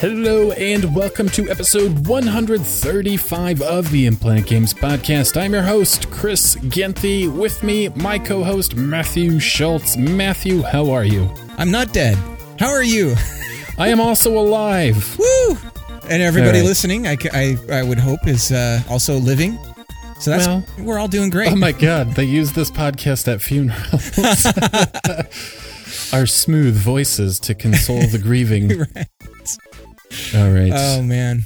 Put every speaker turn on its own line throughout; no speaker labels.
Hello and welcome to episode 135 of the Implant Games podcast. I'm your host, Chris Genthy. With me, my co host, Matthew Schultz. Matthew, how are you?
I'm not dead. How are you?
I am also alive.
Woo! And everybody
right.
listening, I, I, I would hope, is uh, also living. So that's
Well-
we're all doing great.
Oh my god, they use this podcast at funerals. Our smooth voices to console the grieving.
Right.
All right.
Oh man.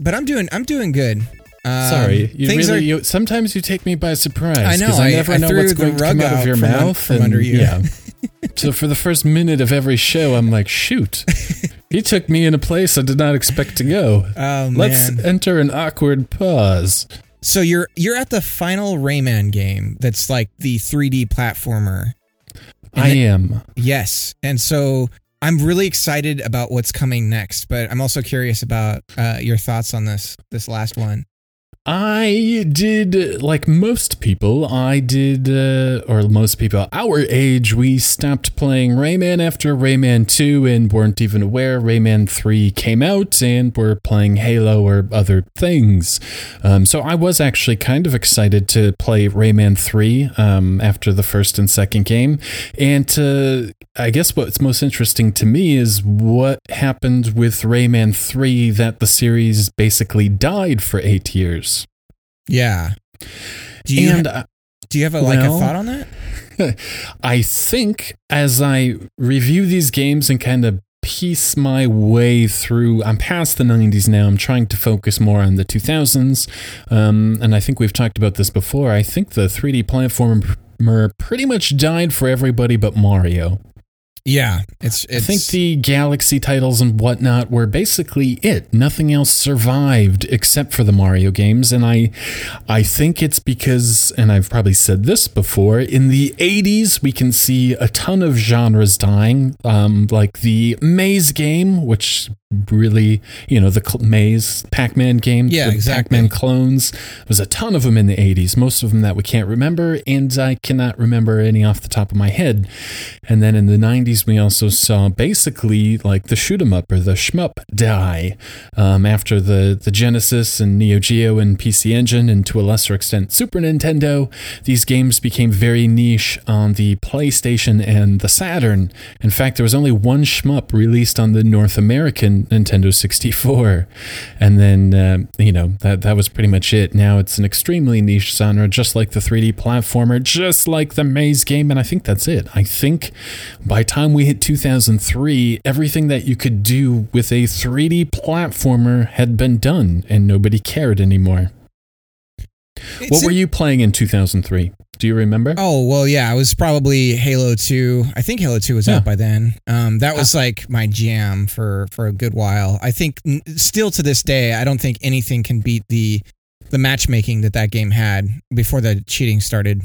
But I'm doing I'm doing good. Um,
Sorry, you really.
are-
you, sometimes you take me by surprise.
I know.
I,
I-
never
I
know what's going to come out of your
from un-
mouth
from
and-
under you.
Yeah. so for the first minute of every show, I'm like, shoot, he took me in a place I did not expect to go.
oh
Let's
man.
enter an awkward pause.
So you're you're at the final Rayman game that's like the 3D platformer. And
I am.
Yes. And so I'm really excited about what's coming next, but I'm also curious about uh, your thoughts on this this last one.
I did, like most people, I did, uh, or most people our age, we stopped playing Rayman after Rayman 2 and weren't even aware Rayman 3 came out and were playing Halo or other things. Um, so I was actually kind of excited to play Rayman 3 um, after the first and second game. And to, I guess what's most interesting to me is what happened with Rayman 3 that the series basically died for eight years.
Yeah. Do you
and uh,
do you have a, like a thought on that?
I think as I review these games and kind of piece my way through, I'm past the 90s now. I'm trying to focus more on the 2000s. Um, and I think we've talked about this before. I think the 3D platformer pretty much died for everybody but Mario.
Yeah, it's, it's
I think the Galaxy titles and whatnot were basically it. Nothing else survived except for the Mario games, and I, I think it's because, and I've probably said this before. In the '80s, we can see a ton of genres dying, um, like the Maze game, which really, you know, the cl- Maze Pac-Man game,
Yeah,
the
exactly.
Pac-Man clones. There's a ton of them in the '80s. Most of them that we can't remember, and I cannot remember any off the top of my head. And then in the 90s, we also saw basically like the shoot 'em up or the shmup die um, after the, the Genesis and Neo Geo and PC Engine, and to a lesser extent, Super Nintendo. These games became very niche on the PlayStation and the Saturn. In fact, there was only one shmup released on the North American Nintendo 64. And then, uh, you know, that, that was pretty much it. Now it's an extremely niche genre, just like the 3D platformer, just like the Maze game. And I think that's it. I think by time we hit 2003, everything that you could do with a 3D platformer had been done and nobody cared anymore.
it's
what were you playing in 2003? Do you remember?
Oh well, yeah, it was probably Halo Two. I think Halo Two was
Yeah.
out by then. Um, that was like my jam for for a good while. I think n- still to this day, I don't think anything can beat the the matchmaking that that game had before the cheating started.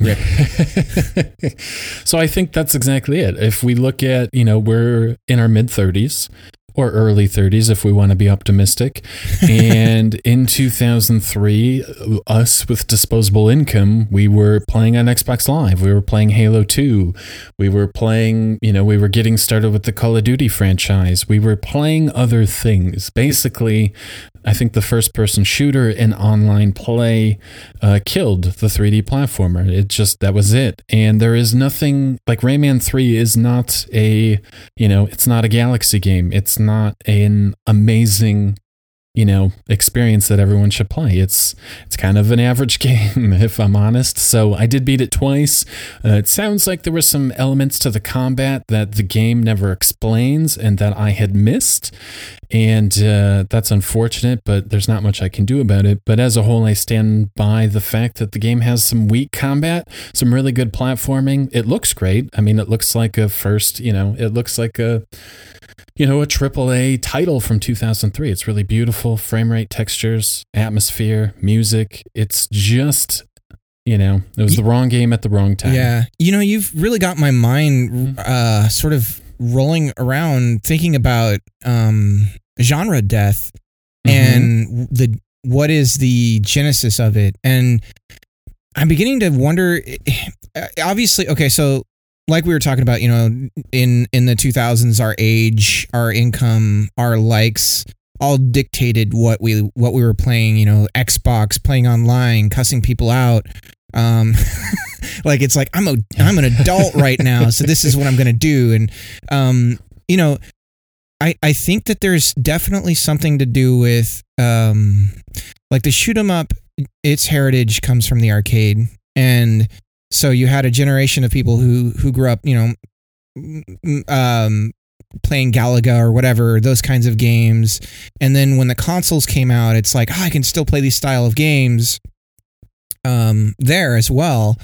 Rip.
so I think that's exactly it. If we look at, you know, we're in our mid 30s or early 30s if we want to be optimistic. and in 2003, us with disposable income, we were playing on Xbox Live. We were playing Halo 2. We were playing, you know, we were getting started with the Call of Duty franchise. We were playing other things. Basically, I think the first person shooter and online play uh, killed the 3D platformer. It just, that was it. And there is nothing like Rayman 3 is not a, you know, it's not a Galaxy game. It's not an amazing, you know, experience that everyone should play. It's, it's kind of an average game, if I'm honest. So I did beat it twice. Uh, it sounds like there were some elements to the combat that the game never explains and that I had missed and uh, that's unfortunate, but there's not much I can do about it. But as a whole, I stand by the fact that the game has some weak combat, some really good platforming. It looks great. I mean, it looks like a first, you know, it looks like a, you know, a triple A title from 2003. It's really beautiful, frame rate, textures, atmosphere, music. It's just. You know, it was the wrong game at the wrong time.
Yeah, you know, you've really got my mind uh, sort of rolling around thinking about um, genre death
Mhm.
and the what is the genesis of it and i'm beginning to wonder eh, obviously okay so like we were talking about, you know, in in the 2000s, our age, our income, our likes all dictated what we what we were playing. You know, Xbox, playing online, cussing people out. Um, like it's like I'm a I'm an adult right now, so this is what I'm gonna do. And um, you know, I I think that there's definitely something to do with um, like the shoot 'em up. Its heritage comes from the arcade, and so you had a generation of people who who grew up, you know, um, playing Galaga or whatever, those kinds of games. And then when the consoles came out, it's like, oh, I can still play these style of games um, there as well.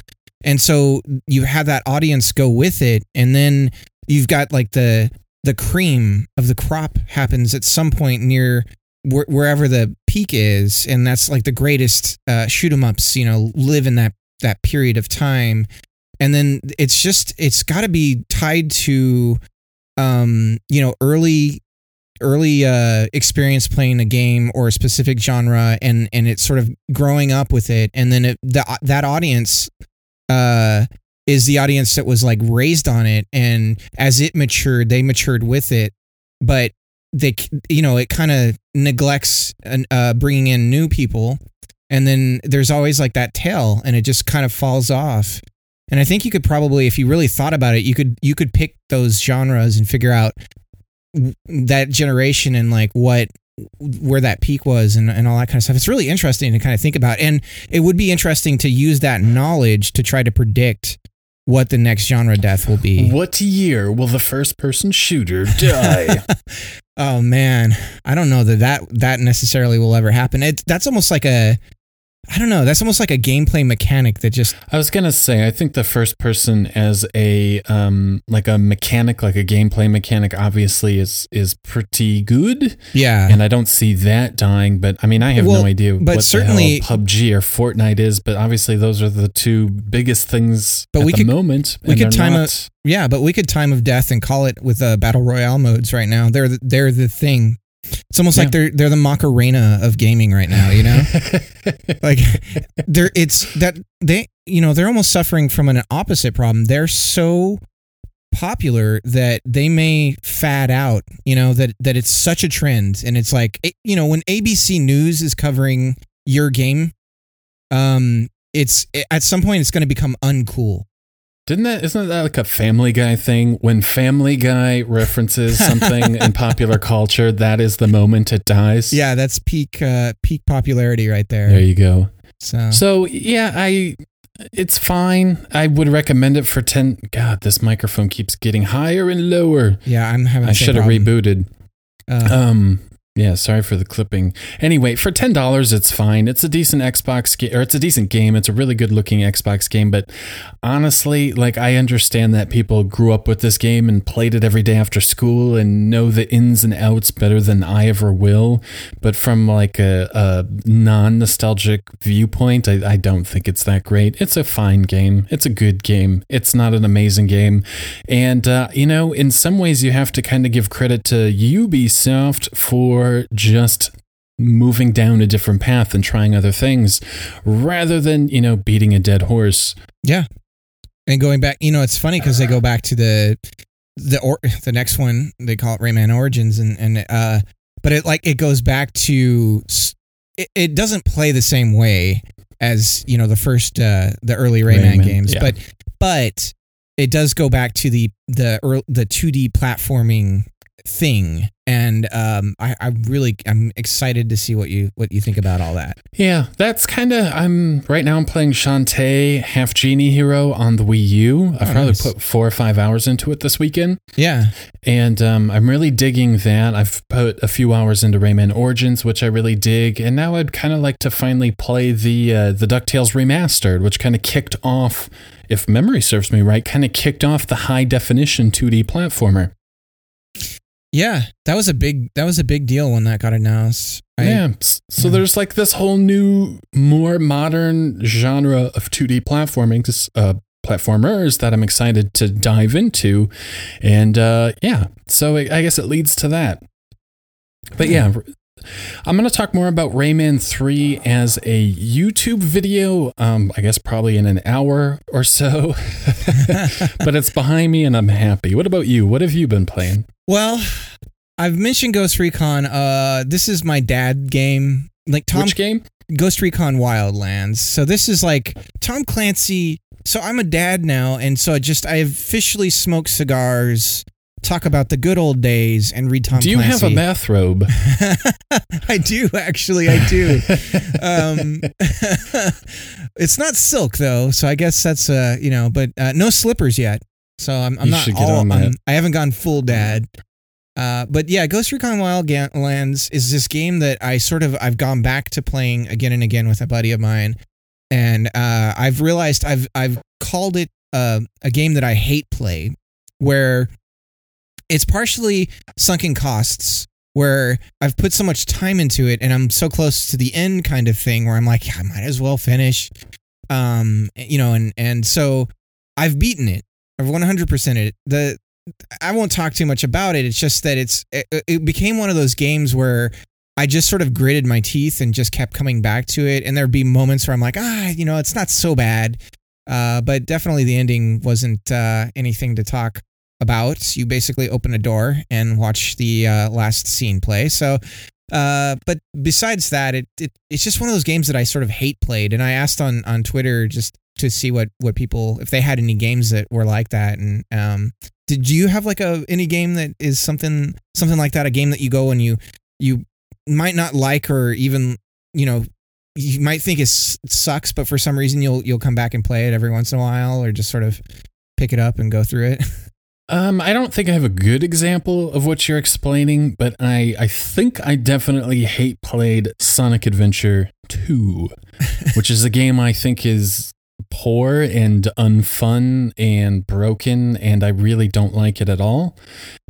And so you have that audience go with it, and then you've got like the the cream of the crop happens at some point near wh- wherever the peak is, and that's like the greatest uh, shoot 'em ups. You know, live in that that period of time, and then it's just it's got to be tied to um, you know early early uh, experience playing a game or a specific genre and and it's sort of growing up with it. And then it, the, that audience uh, is the audience that was like raised on it. And as it matured they matured with it. But they you know it kind of neglects uh, bringing in new people. And then there's always like that tail and it just kind of falls off and i think you could probably if you really thought about it you could you could pick those genres and figure out that generation and like what where that peak was and, and all that kind of stuff. It's really interesting to kind of think about. And it would be interesting to use that knowledge to try to predict what the next genre death will be.
What year will the first person shooter die?
oh man, I don't know that that that necessarily will ever happen. It that's almost like a I don't know. That's almost like a gameplay mechanic that just.
I was gonna say, I think the first person as a um like a mechanic, like a gameplay mechanic, obviously is is pretty good.
Yeah,
and I don't see that dying. But I mean, I have
Well,
no idea
but
what
certainly-
the hell PUBG or Fortnite is. But obviously, those are the two biggest things
But
at
we
the
could-
moment.
we could time
not-
yeah, but we could time of death and call it with uh, battle royale modes right now. They're the, they're the thing. It's almost like they're they're the Macarena of gaming right now. You know, like they're it's that they you know they're almost suffering from an opposite problem. They're so popular that they may fad out. You know that that it's such a trend, and it's like it, you know when ABC News is covering your game, um, it's at some point it's going to become uncool.
Didn't that isn't that like a Family Guy thing? When Family Guy references something in popular culture, that is the moment it dies.
Yeah, that's peak uh, peak popularity right there.
There you go.
so
So yeah, I it's fine. I would recommend it for ten. God, this microphone keeps getting higher and lower.
yeah, I'm having.
I should have rebooted.
Uh,
Um, yeah, sorry for the clipping. Anyway, for ten dollars, it's fine. It's a decent Xbox game, or it's a decent game. It's a really good looking Xbox game. But honestly, like I understand that people grew up with this game and played it every day after school and know the ins and outs better than I ever will. But from like a, a non nostalgic viewpoint, I, I don't think it's that great. It's a fine game. It's a good game. It's not an amazing game. And, uh, you know, in some ways, you have to kind of give credit to Ubisoft for just moving down a different path and trying other things rather than, you know, beating a dead horse.
yeah, and going back, you know, it's funny because they go back to the the or the next one they call it Rayman Origins, and and uh, but it like it goes back to it, it doesn't play the same way as you know the first uh the early Rayman,
Rayman,
games,
yeah.
but but it does go back to the the earl the 2D platforming thing and um I, I really i'm excited to see what you what you think about all that
Yeah, that's kind of. I'm right now. I'm playing Shantae Half Genie Hero on the Wii U. I've
Oh,
probably
nice.
put four or five hours into it this weekend,
yeah
and um, I'm really digging that. I've put a few hours into Rayman Origins, which I really dig, and now I'd kind of like to finally play the uh, the Ducktales remastered, which kind of kicked off, if memory serves me right, kind of kicked off the high definition 2D platformer.
Yeah, that was a big that was a big deal when that got announced. I-
yeah. So
yeah.
there's like this whole new, more modern genre of 2D platforming, uh, platformers that I'm excited to dive into. And uh, yeah, so I guess it leads to that. But yeah, I'm going to talk more about Rayman 3 as a YouTube video, um, I guess probably in an hour or so. but it's behind me and I'm happy. What about you? What have you been playing?
Well, I've mentioned Ghost Recon. Uh, this is my dad game. Like Tom
Which game?
Ghost Recon Wildlands. So this is like Tom Clancy. So I'm a dad now, and so I just I officially smoke cigars, talk about the good old days, and read Tom.
Do you
Clancy.
have a bathrobe?
I do actually. I do. um, it's not silk though, so I guess that's uh you know, but uh, no slippers yet. So I'm, I'm not all. I'm- I haven't gone full dad. Uh, but yeah, Ghost Recon Wildlands is this game that I sort of I've gone back to playing again and again with a buddy of mine, and uh, I've realized I've I've called it uh, a game that I hate play, where it's partially sunken costs, where I've put so much time into it, and I'm so close to the end kind of thing, where I'm like, I might as well finish, um, you know, and and so I've beaten it. I've 100% it. The I won't talk too much about it. It's just that it's it, it became one of those games where I just sort of gritted my teeth and just kept coming back to it. And there'd be moments where I'm like, ah, you know, it's not so bad. Uh, but definitely the ending wasn't uh, anything to talk about. You basically open a door and watch the uh, last scene play. So, uh, but besides that, it, it it's just one of those games that I sort of hate played. And I asked on on Twitter just to see what what people if they had any games that were like that. And um, did you have like a any game that is something something like that? A game that you go and you you might not like or even you know you might think it sucks, but for some reason you'll you'll come back and play it every once in a while, or just sort of pick it up and go through it.
Um, I don't think I have a good example of what you're explaining, but I, I think I definitely hate played Sonic Adventure 2, which is a game I think is poor and unfun and broken, and I really don't like it at all.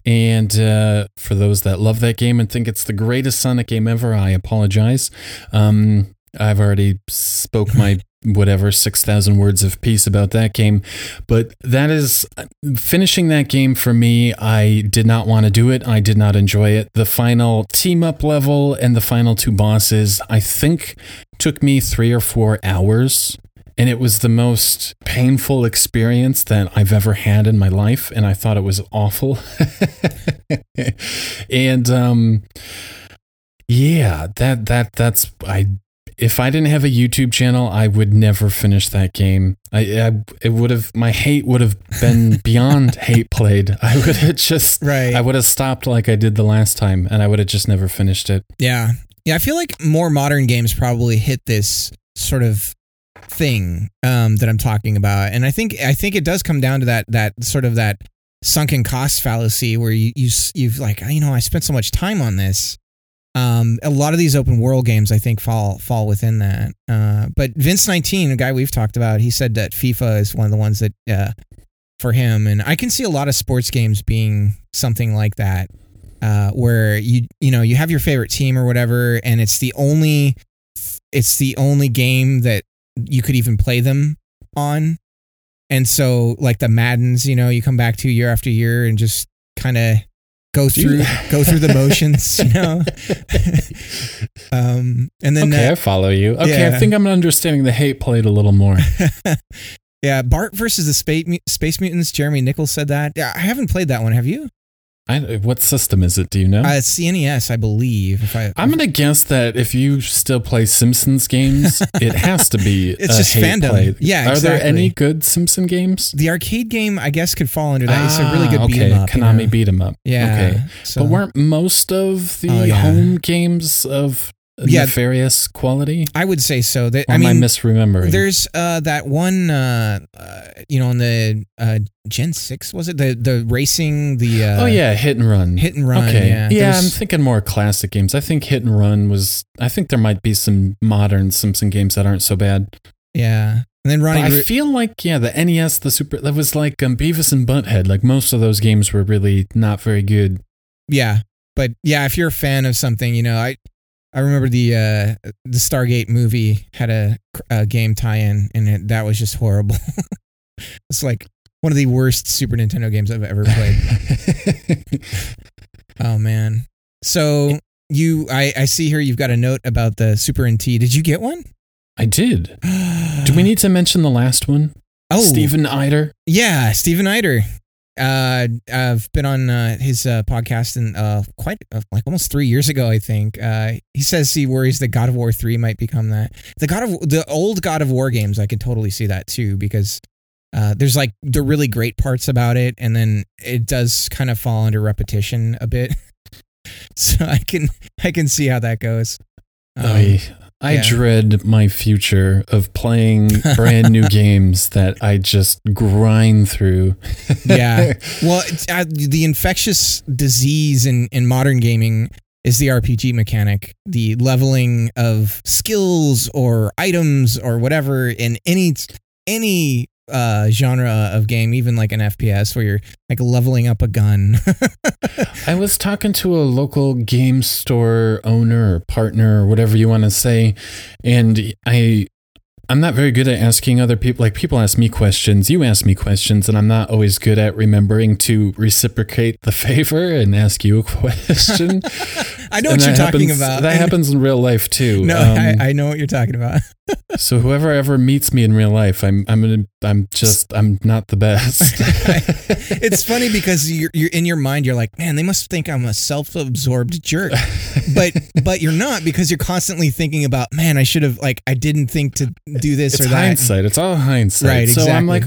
And uh, for those that love that game and think it's the greatest Sonic game ever, I apologize. Um, I've already spoke my whatever 6000 words of peace about that game but that is finishing that game for me i did not want to do it i did not enjoy it the final team up level and the final two bosses i think took me 3 or 4 hours and it was the most painful experience that I've ever had in my life, and I thought it was awful. and um, yeah, that that that's I. If I didn't have a YouTube channel, I would never finish that game. I, I it would have my hate would have been beyond hate played. I would have just
right.
I would have stopped like I did the last time, and I would have just never finished it.
Yeah. Yeah, I feel like more modern games probably hit this sort of thing um, that I'm talking about, and I think I think it does come down to that that sort of that sunken cost fallacy where you you you've like you know I spent so much time on this. Um, a lot of these open world games I think fall fall within that. Uh, but Vince nineteen, a guy we've talked about, he said that FIFA is one of the ones that uh, for him, and I can see a lot of sports games being something like that uh, where you you know you have your favorite team or whatever, and it's the only it's the only game that you could even play them on, and so like the Maddens, you know, you come back to year after year and just kind of go through go through the motions, you know. um, and then
okay,
uh,
I follow you. Okay,
yeah.
I think I'm understanding the hate played a little more.
yeah, Bart versus the Space Space Mutants. Jeremy Nichols said that. Yeah, I haven't played that one. Have you?
I, what system is it? Do you know?
Uh, it's the NES, I believe. If I,
I'm gonna guess that if you still play Simpsons games, it has to be.
It's
a
just fandom.
play.
Yeah,
Are there any good Simpson games?
the arcade game, I guess, could fall under that. it's a really good
Ah,
beat
okay.
'em up. you
Konami
know?
beat 'em up.
Yeah.
Okay.
So,
But weren't most of the
Oh, yeah.
home games of
Yeah.
nefarious quality?
I would say so. That I
am I
mean,
misremembering?
there's uh, that one, uh, uh, you know, on the uh, Gen Six was it the the racing the uh,
oh yeah, hit and run.
hit and run?
Okay.
Yeah,
Yeah, I'm thinking more classic games. I think Hit and Run was. I think there might be some modern Simpson games that aren't so bad.
yeah. And then Ronnie,
I feel like yeah, the NES, the Super, that was like um, Beavis and Butthead. Like most of those games were really not very good.
yeah, but yeah, if you're a fan of something, you know, I I remember the uh, the Stargate movie had a, a game tie-in, and it, that was just horrible. it's like one of the worst Super Nintendo games I've ever played. Oh man. So you, I, I see here you've got a note about the Super NT. Did you get one?
I did. Do we need to mention the last one?
Oh,
Stephen Eider.
Yeah, Stephen Eider. Uh, I've been on uh, his uh, podcast and uh, quite uh, like almost three years ago, I think. Uh, he says he worries that God of War three might become that. The God of the old God of War games, I can totally see that too because uh, there's like the really great parts about it, and then it does kind of fall into repetition a bit. so I can I can see how that goes. Um,
I, I
yeah.
dread my future of playing brand new games that I just grind through.
yeah. Well, it's, uh, the infectious disease in, in modern gaming is the RPG mechanic, the leveling of skills or items or whatever in any any uh, genre of game, even like an FPS where you're like leveling up a gun.
I was talking to a local game store owner or partner or whatever you want to say, and I I'm not very good at asking other people. Like people ask me questions, you ask me questions, and I'm not always good at remembering to reciprocate the favor and ask you a question.
I know
And
what you're
that
talking
happens-
about.
That
And-
happens in real life too.
No,
Um,
I, I know what you're talking about.
so whoever ever meets me in real life, I'm I'm gonna I'm just I'm not the best.
it's funny because you're, you're in your mind you're like man they must think i'm a self-absorbed jerk but but you're not because you're constantly thinking about man i should have like i didn't think to do this
it's
or that
hindsight. It's all hindsight.
Right,
So I'm like,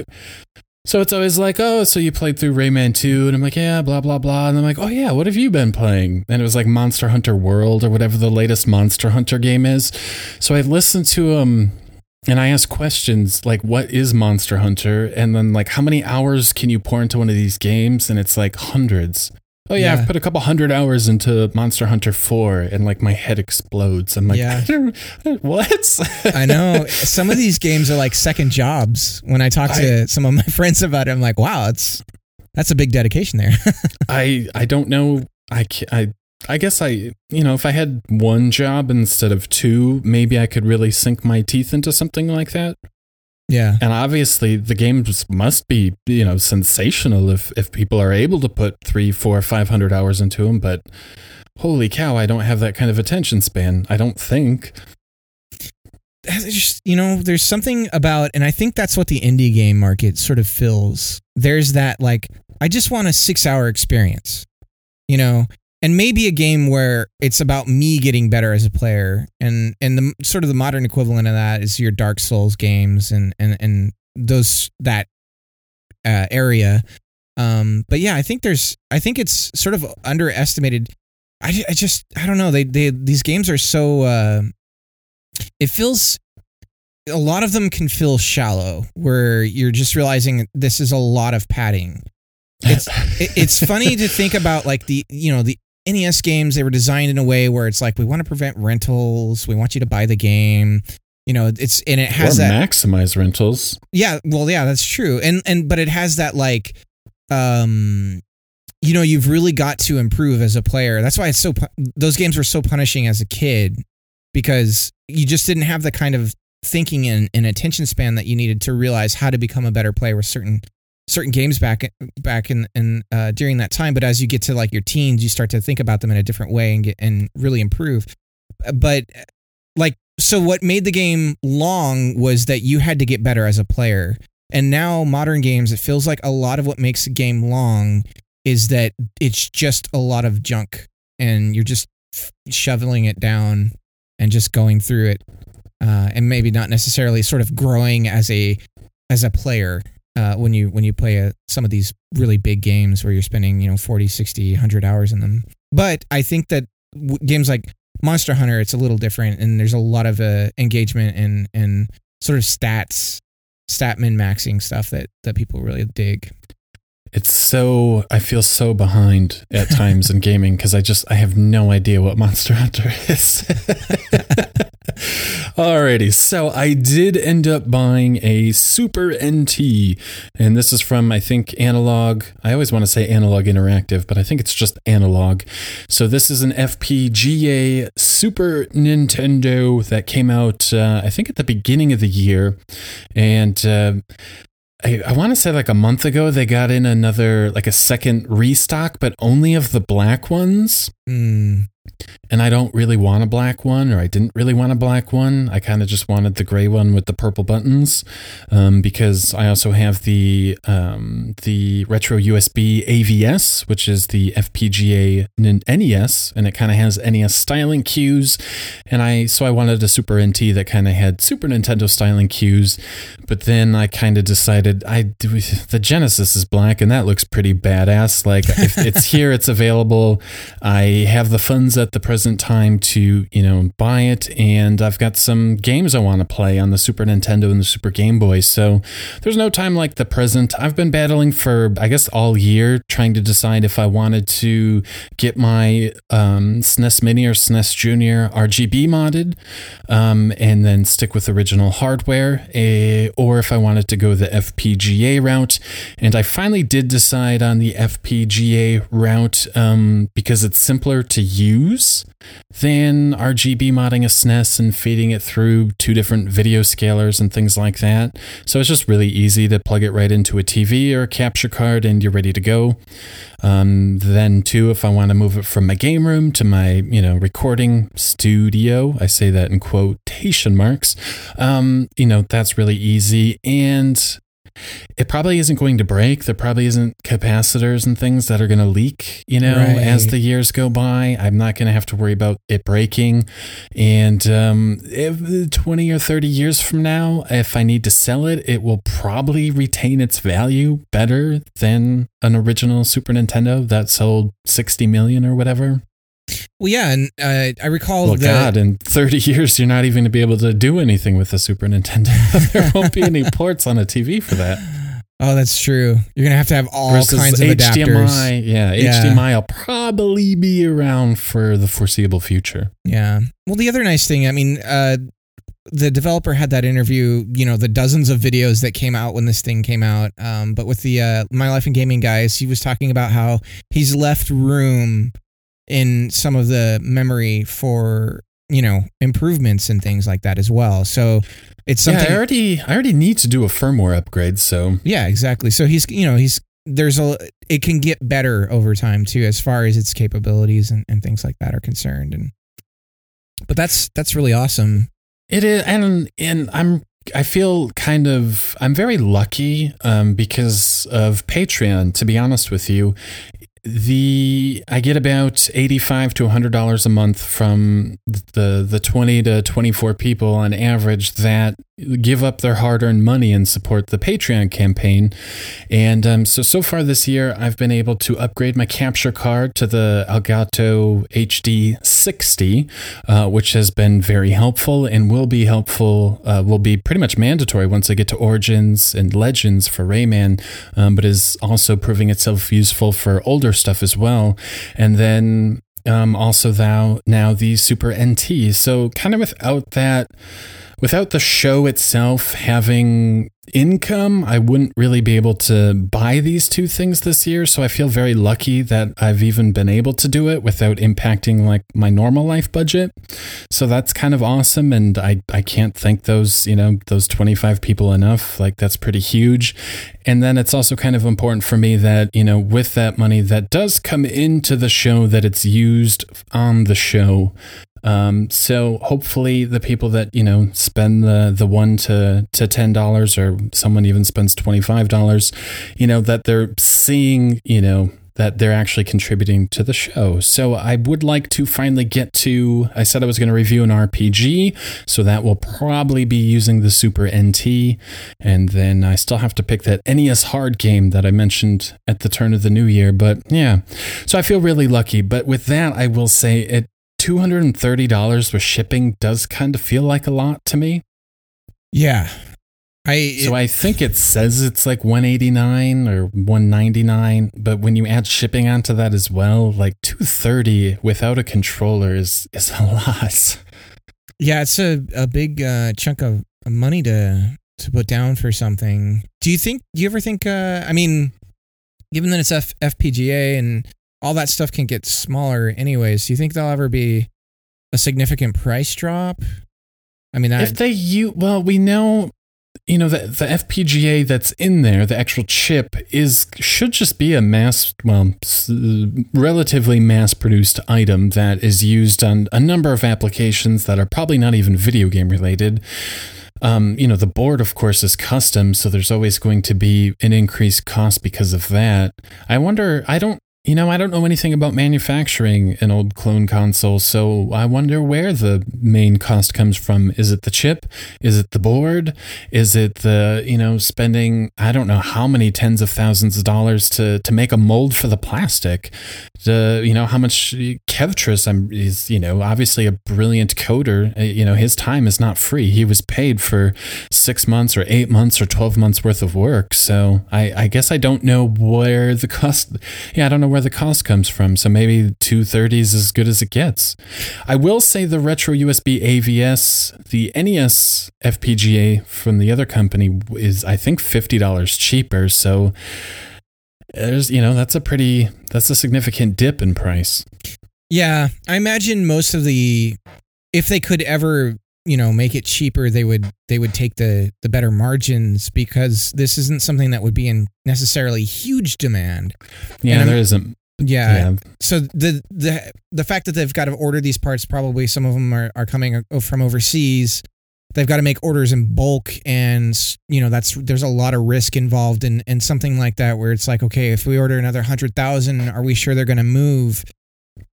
so it's always like, oh, so you played through Rayman 2, and I'm like, yeah, blah blah blah, and I'm like, oh yeah, what have you been playing? And it was like Monster Hunter World or whatever the latest Monster Hunter game is. So I listened to um. And I asked questions like, what is Monster Hunter? And then, like, how many hours can you pour into one of these games? And it's like hundreds. Oh, yeah,
Yeah.
I've put a couple hundred hours into Monster Hunter 4, and like my head explodes. I'm like,
Yeah.
what?
i know some of these games are like second jobs when i talk to some of my friends about it i'm like wow it's that's a big dedication there
I I don't know. I I I guess I you know if I had one job instead of two, maybe I could really sink my teeth into something like that.
Yeah
And obviously, the games must be you know sensational if if people are able to put three, four, five hundred hours into them. But holy cow, I don't have that kind of attention span. I don't think.
It's just you know there's something about and i think that's what the indie game market sort of fills there's that like i just want a six hour experience you know and maybe a game where it's about me getting better as a player and and the sort of the modern equivalent of that is your dark souls games and and and those that uh, area. Um but yeah i think there's i think it's sort of underestimated. I, I just i don't know. They they these games are so uh it feels a lot of them can feel shallow where you're just realizing this is a lot of padding. It's it, it's funny to think about like the you know the NES games they were designed in a way where it's like we want to prevent rentals we want you to buy the game you know it's and it
Or
has that
maximize rentals.
yeah well yeah that's true and and but it has that like um you know you've really got to improve as a player that's why it's so those games were so punishing as a kid because you just didn't have the kind of thinking and, and attention span that you needed to realize how to become a better player with certain certain games back back in, in uh, during that time but as you get to like your teens you start to think about them in a different way and get and really improve. But like so what made the game long was that you had to get better as a player. And now modern games it feels like a lot of what makes a game long is that it's just a lot of junk and you're just shoveling it down and just going through it uh, and maybe not necessarily sort of growing as a as a player uh, when you when you play a, some of these really big games where you're spending you know 40 60 100 hours in them but i think that w- games like monster hunter it's a little different and there's a lot of uh, engagement and and sort of stats stat min maxing stuff that that people really dig
It's so I feel so behind at times in gaming because I just I have no idea what Monster Hunter is. Alrighty, so I did end up buying a Super NT, and this is from I think Analogue. I always want to say Analogue Interactive, but I think it's just Analogue. So this is an FPGA Super Nintendo that came out uh, I think at the beginning of the year, and. Uh, I, I want to say like a month ago they got in another like a second restock, but only of the black ones.
Mm.
and I don't really want a black one, or I didn't really want a black one. I kind of just wanted the gray one with the purple buttons, um, because I also have the um, the retro USB AVS, which is the FPGA NES, and it kind of has NES styling cues, and I so I wanted a Super NT that kind of had Super Nintendo styling cues, but then I kind of decided I the Genesis is black, and that looks pretty badass. Like if it's here, it's available. I have the funds at the present time to, you know, buy it. And I've got some games I want to play on the Super Nintendo and the Super Game Boy. So there's no time like the present. I've been battling for, I guess, all year trying to decide if I wanted to get my um, SNES Mini or SNES Junior RGB modded um, and then stick with original hardware, eh, or if I wanted to go the FPGA route. And I finally did decide on the FPGA route um, because it's simpler to use than RGB modding a SNES and feeding it through two different video scalers and things like that. So it's just really easy to plug it right into a TV or a capture card and you're ready to go. Um, then too, if I want to move it from my game room to my, you know, recording studio, I say that in quotation marks, um, you know, that's really easy. And it probably isn't going to break. There probably isn't capacitors and things that are going to leak, you know,
Right.
as the years go by. I'm not going to have to worry about it breaking. And um, if 20 or 30 years from now, if I need to sell it, it will probably retain its value better than an original Super Nintendo that sold 60 million or whatever.
Well, yeah, and uh, I recall
Well,
the,
God, in 30 years, you're not even going to be able to do anything with the Super Nintendo. there won't be any ports on a TV for that.
Oh, that's true. You're gonna have to have all
Versus
kinds of adapters.
HDMI, yeah,
Yeah.
HDMI will probably be around for the foreseeable future.
Yeah. Well, the other nice thing, I mean, uh, the developer had that interview, you know, the dozens of videos that came out when this thing came out. Um, but with the uh, My Life in Gaming guys, he was talking about how he's left room in some of the memory for, you know, improvements and things like that as well. So it's something.
yeah, I already, I already need to do a firmware upgrade. So
Yeah, exactly. So he's, you know, he's there's a it can get better over time too, as far as its capabilities and, and things like that are concerned. And but that's that's really awesome.
It is, and and I'm I feel kind of I'm very lucky um, because of Patreon. To be honest with you, the I get about eighty five to hundred dollars a month from the the twenty to twenty four people on average that give up their hard earned money and support the Patreon campaign. And um, so so far this year, I've been able to upgrade my capture card to the Elgato HD sixty, uh, which has been very helpful and will be helpful. Uh, will be pretty much mandatory once I get to Origins and Legends for Rayman, um, but is also proving itself useful for older stuff as well. And then um, also thou now the Super NT. So kind of without that, without the show itself having income, I wouldn't really be able to buy these two things this year. So I feel very lucky that I've even been able to do it without impacting like my normal life budget. So that's kind of awesome. And I, I can't thank those, you know, those 25 people enough. Like that's pretty huge. And then it's also kind of important for me that, you know, with that money that does come into the show, that it's used on the show. Um, so hopefully the people that, you know, spend the, the one to, to $10 or someone even spends $25, you know, that they're seeing, you know, that they're actually contributing to the show. So I would like to finally get to. I said I was going to review an RPG, so that will probably be using the Super NT. And then I still have to pick that NES hard game that I mentioned at the turn of the new year. But yeah, so I feel really lucky. But with that, I will say it. $230 with shipping does kind of feel like a lot to me.
Yeah. I
So I think it says it's like 189 or 199, but when you add shipping onto that as well, like 230 without a controller is is a lot.
yeah, it's a, a big uh, chunk of money to to put down for something. Do you think do you ever think uh I mean given that it's F- FPGA and all that stuff can get smaller anyways, do you think there'll ever be a significant price drop? I mean that
If they you well, we know you know the the FPGA that's in there, the actual chip is should just be a mass, well, relatively mass produced item that is used on a number of applications that are probably not even video game related. Um, you know, the board, of course, is custom, so there's always going to be an increased cost because of that. I wonder, I don't, you know, I don't know anything about manufacturing an old clone console, so I wonder where the main cost comes from. Is it the chip? Is it the board? Is it the, you know, spending, I don't know how many tens of thousands of dollars to, to make a mold for the plastic? The, you know, how much Kevtris I'm, is, you know, obviously a brilliant coder. Uh, You know, his time is not free. He was paid for six months or eight months or 12 months worth of work. So I, I guess I don't know where the cost, yeah, I don't know where the cost comes from. So maybe 230 is as good as it gets. I will say the retro USB AVS, the NES FPGA from the other company is, I think, $50 cheaper. So there's, you know, that's a pretty, that's a significant dip in price.
Yeah, I imagine most of the if they could ever, you know, make it cheaper, they would they would take the the better margins because this isn't something that would be in necessarily huge demand.
Yeah, there isn't.
Yeah.
Yeah.
So the the the fact that they've got to order these parts, probably some of them are, are coming from overseas. They've got to make orders in bulk, and you know that's there's a lot of risk involved in in something like that. Where it's like, okay, if we order another hundred thousand, are we sure they're going to move?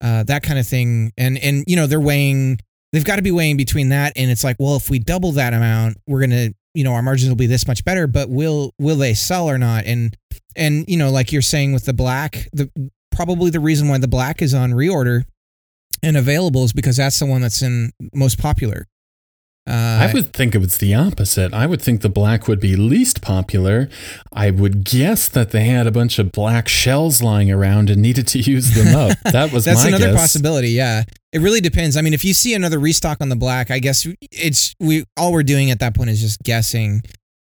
Uh, that kind of thing, and and you know they're weighing. They've got to be weighing between that, and it's like, well, if we double that amount, we're gonna, you know, our margins will be this much better. But will will they sell or not? And and you know, like you're saying with the black, the probably the reason why the black is on reorder and available is because that's the one that's in most popular. Uh,
I would think it was the opposite. I would think the black would be least popular. I would guess that they had a bunch of black shells lying around and needed to use them up. That was
that's
my
another
guess.
possibility. Yeah, it really depends. I mean, if you see another restock on the black, I guess it's we all we're doing at that point is just guessing.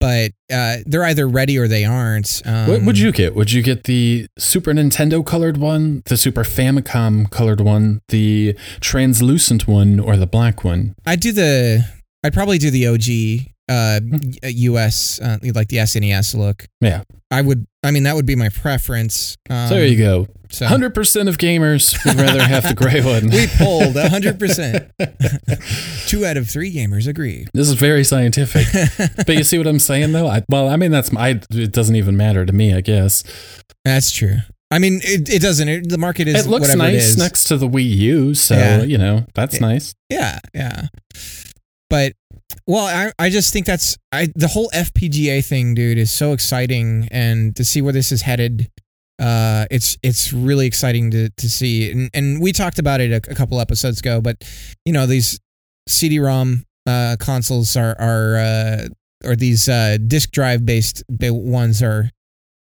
But uh, they're either ready or they aren't. Um,
What would you get? Would you get the Super Nintendo colored one, the Super Famicom colored one, the translucent one, or the black one?
I'd do the. I'd probably do the OG uh, US, uh, like the SNES look.
Yeah.
I would. I mean, that would be my preference. Um,
So there you go.
So
100% of gamers would rather have the gray one.
we polled 100%. Two out of three gamers agree.
This is very scientific. but you see what I'm saying, though? I, well, I mean, that's my. It doesn't even matter to me, I guess.
That's true. I mean, it, it doesn't. It, the market is
it looks
it
nice next to the Wii U, so,
Yeah.
you know, that's
Yeah.
nice.
Yeah, yeah. But well, I I just think that's I the whole FPGA thing, dude, is so exciting, and to see where this is headed. Uh, it's it's really exciting to to see, and and we talked about it a, a couple episodes ago. But you know, these CD-ROM uh, consoles are are uh, or these uh, disk drive based ones are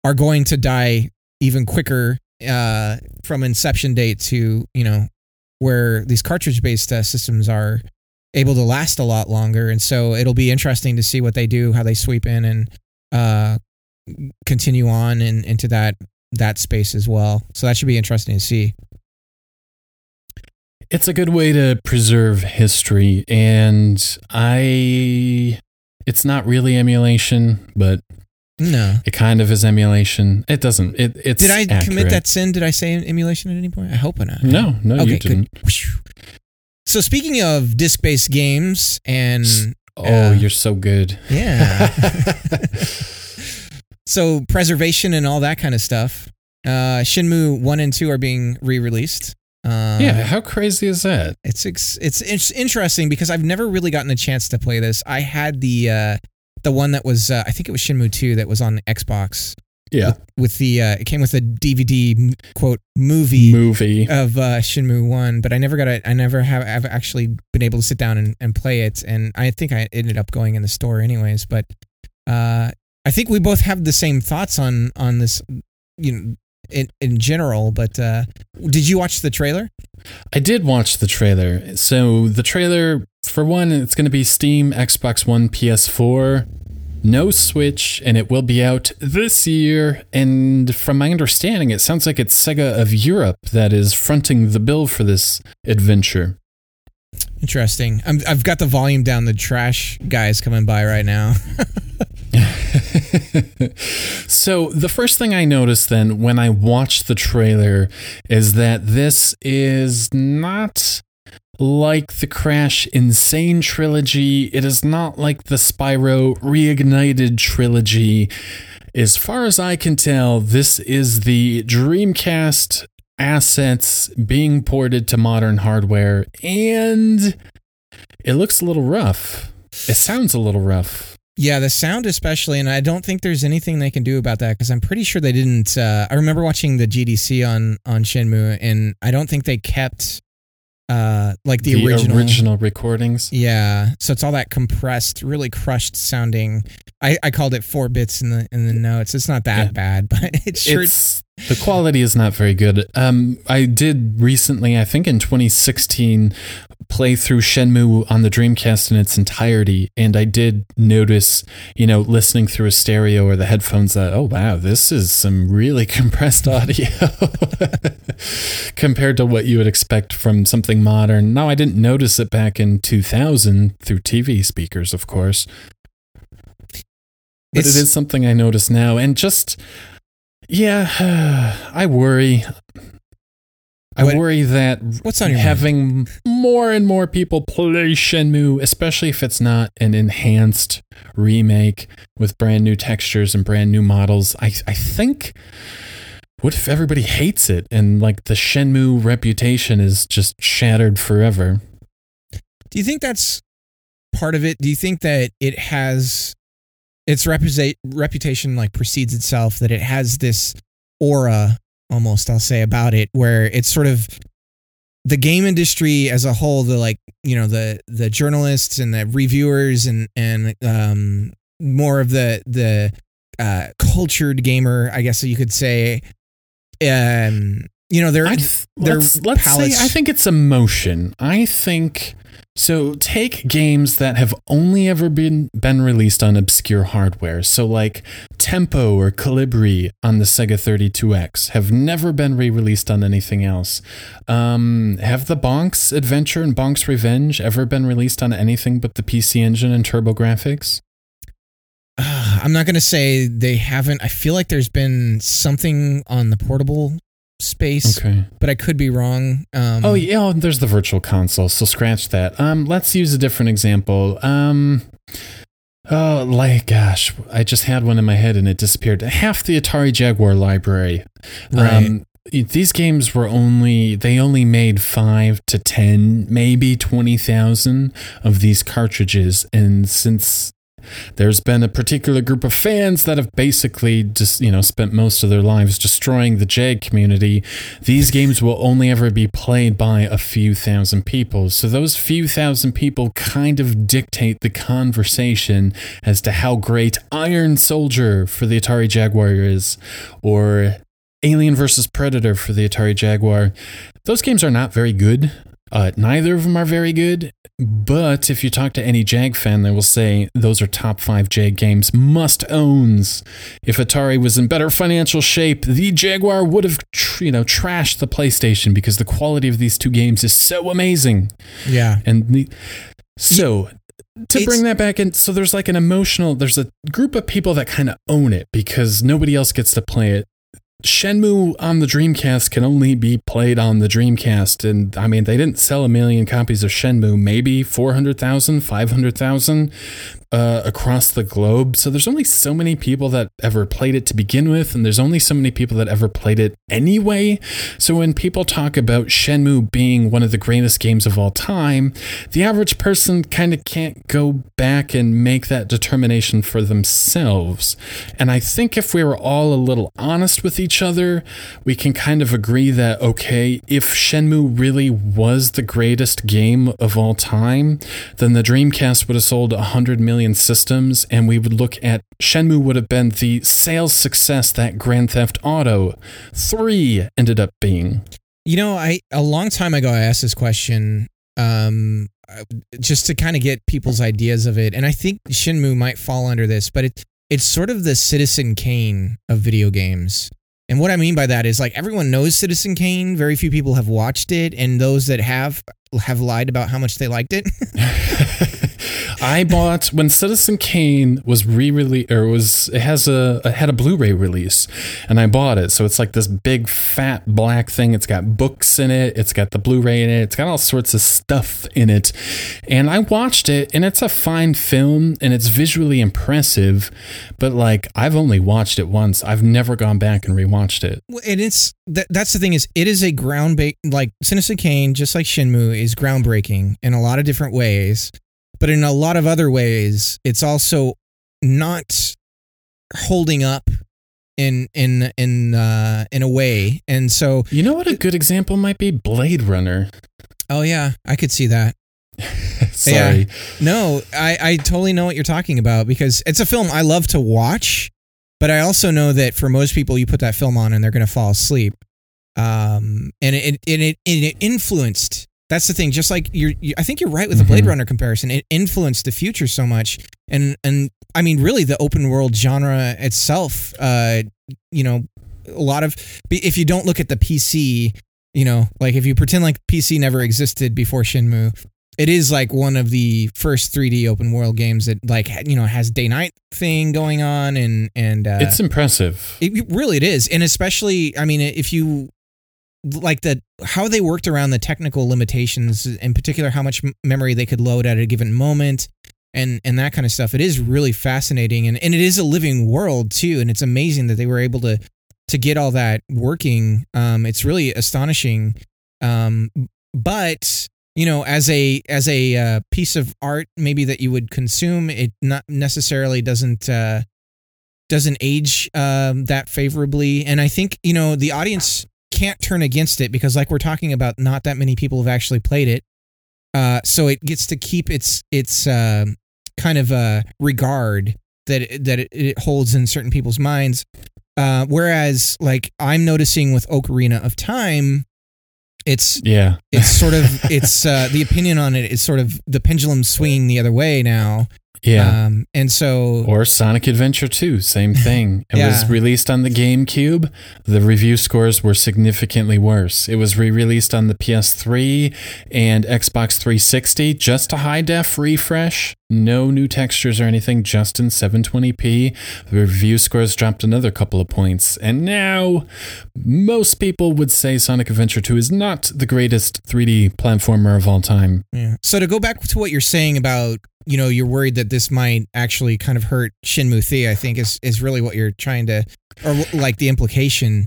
are going to die even quicker uh, from inception date to you know where these cartridge based uh, systems are able to last a lot longer and so it'll be interesting to see what they do how they sweep in and uh, continue on in, into that that space as well so that should be interesting to see
It's a good way to preserve history, and I. It's not really emulation, but
no
it kind of is emulation. It doesn't. It, it's.
did i commit that sin did i say emulation at any point i hope not
No, no,
okay
you didn't.
good so speaking of disc based games and
Oh,
Uh,
you're so good.
yeah so preservation and all that kind of stuff. Uh, Shenmue one and two are being re-released. Uh,
yeah, how crazy is that?
it's, it's it's it's interesting because I've never really gotten a chance to play this. I had the uh, the one that was uh, I think it was Shenmue two that was on Xbox
Yeah,
with the uh, it came with a DVD quote movie
movie.
of uh, Shenmue One, but I never got it. I never have I've actually been able to sit down and, and play it, and I think I ended up going in the store anyways. But uh, I think we both have the same thoughts on on this, you know, in in general. But uh, did you watch the trailer?
I did watch the trailer. So the trailer, for one, it's going to be Steam, Xbox One, PS4, no Switch, and it will be out this year. And from my understanding, it sounds like it's Sega of Europe that is fronting the bill for this adventure.
Interesting. I'm, I've got the volume down. The trash guys coming by right now.
so the first thing I noticed then when I watched the trailer is that this is not like the Crash N. Sane trilogy. It is not like the Spyro Reignited trilogy. As far as I can tell, this is the Dreamcast assets being ported to modern hardware, and it looks a little rough. It sounds a little rough.
Yeah, the sound especially, and I don't think there's anything they can do about that because I'm pretty sure they didn't. Uh, I remember watching the GDC on on Shenmue, and I don't think they kept uh like the,
The
original.
original recordings.
Yeah, so it's all that compressed, really crushed sounding. I, I called it four bits in the in the notes. It's not that
Yeah.
bad, but it sure
It's the quality is not very good. Um, I did recently, I think in 2016, play through Shenmue on the Dreamcast in its entirety, and I did notice, you know, listening through a stereo or the headphones that, oh wow, this is some really compressed audio compared to what you would expect from something modern. Now, I didn't notice it back in 2000 through TV speakers, of course. But
It's-
it is something I notice now. And just, yeah, I worry. I
What-
worry that
What's on your mind?
having more and more people play Shenmue, especially if it's not an enhanced remake with brand new textures and brand new models, I, I think. What if everybody hates it and like the Shenmue reputation is just shattered forever?
Do you think that's part of it? Do you think that it has its reputa- reputation like precedes itself? That it has this aura, almost I'll say, about it, where it's sort of the game industry as a whole. The like you know the the journalists and the reviewers and and um, more of the the uh, cultured gamer, I guess you could say. Um, you know, they're
I th-
their
let's, let's say I think it's emotion. I think so. Take games that have only ever been been released on obscure hardware. So like Tempo or Kolibri on the Sega 32X have never been re-released on anything else. Um, have the Bonks Adventure and Bonks Revenge ever been released on anything but the PC Engine and TurboGrafx?
Uh, I'm not going to say they haven't. I feel like there's been something on the portable space,
Okay.
but I could be wrong. Um,
Oh yeah, oh, there's the virtual console, so scratch that. Um, let's use a different example. Um, oh, like gosh, I just had one in my head and it disappeared. Half the Atari Jaguar library.
Right.
Um, these games were only they only made five to ten, maybe twenty thousand of these cartridges, and since there's been a particular group of fans that have basically just you know spent most of their lives destroying the jag community. These games will only ever be played by a few thousand people. So those few thousand people kind of dictate the conversation as to how great iron soldier for the atari jaguar is or alien versus predator for the atari jaguar. Those games are not very good uh, neither of them are very good, but if you talk to any Jag fan, they will say those are top five Jag games, must owns. If Atari was in better financial shape, the Jaguar would have, tr- you know, trashed the PlayStation because the quality of these two games is so amazing.
yeah.
And the, so to
It's-
bring that back in, so there's like an emotional, there's a group of people that kind of own it because nobody else gets to play it. Shenmue on the Dreamcast can only be played on the Dreamcast. And I mean, they didn't sell a million copies of Shenmue, maybe 400,000, 500,000 uh, across the globe. So there's only so many people that ever played it to begin with. And there's only so many people that ever played it anyway. So when people talk about Shenmue being one of the greatest games of all time, the average person kind of can't go back and make that determination for themselves. And I think if we were all a little honest with each other, we can kind of agree that, okay, if Shenmue really was the greatest game of all time, then the Dreamcast would have sold 100 million systems, and we would look at Shenmue would have been the sales success that Grand Theft Auto 3 ended up being.
You know, I a long time ago I asked this question um just to kind of get people's ideas of it and I think Shenmue might fall under this, but it it's sort of the Citizen Kane of video games. And what I mean by that is like everyone knows Citizen Kane, very few people have watched it and those that have have lied about how much they liked it.
I bought when Citizen Kane was re-released or was it has a it had a Blu-ray release, and I bought it. So it's like this big fat black thing. It's got books in it. It's got the Blu-ray in it. It's got all sorts of stuff in it, and I watched it, and it's a fine film, and it's visually impressive, but like I've only watched it once. I've never gone back and rewatched it.
And it's that, that's the thing is it is a ground like Citizen Kane, just like Shenmue, is groundbreaking in a lot of different ways, but in a lot of other ways, it's also not holding up in in in uh in a way. And so
You know what a good example might be? Blade Runner.
Oh yeah, I could see that.
Sorry.
Yeah. No, I, I totally know what you're talking about because it's a film I love to watch, but I also know that for most people, you put that film on and they're going to fall asleep. Um, and it, it, it, it influenced. That's the thing. Just like you're, you, I think you're right with the Blade
Mhm.
Runner comparison. It influenced the future so much, and and I mean, really, the open world genre itself. Uh, you know, a lot of if you don't look at the PC, you know, like if you pretend like PC never existed before Shenmue, it is like one of the first 3D open world games that like you know has day night thing going on and and uh,
it's impressive.
it, it really it is and especially I mean if you like the how they worked around the technical limitations in particular how much memory they could load at a given moment and and that kind of stuff. It is really fascinating and and it is a living world too and it's amazing that they were able to to get all that working. Um it's really astonishing. Um but you know as a as a uh, piece of art maybe that you would consume it not necessarily doesn't uh doesn't age um that favorably. And i think you know the audience can't turn against it because like we're talking about not that many people have actually played it. Uh so it gets to keep its its uh, kind of uh regard that it, that it, it holds in certain people's minds. Uh whereas like i'm noticing with ocarina of time it's
Yeah.
it's sort of it's uh the opinion on it is sort of the pendulum swinging the other way now
Yeah.
um and so
or Sonic Adventure 2, same thing. It was released on the GameCube. The review scores were significantly worse. It was re released on the PS3 and Xbox 360, just a high def refresh. No new textures or anything, just in 720p. The review scores dropped another couple of points. And now, most people would say Sonic Adventure 2 is not the greatest 3D platformer of all time.
Yeah. So to go back to what you're saying about, you know, you're worried that this might actually kind of hurt Shenmue 3, I think is is really what you're trying to or like the implication.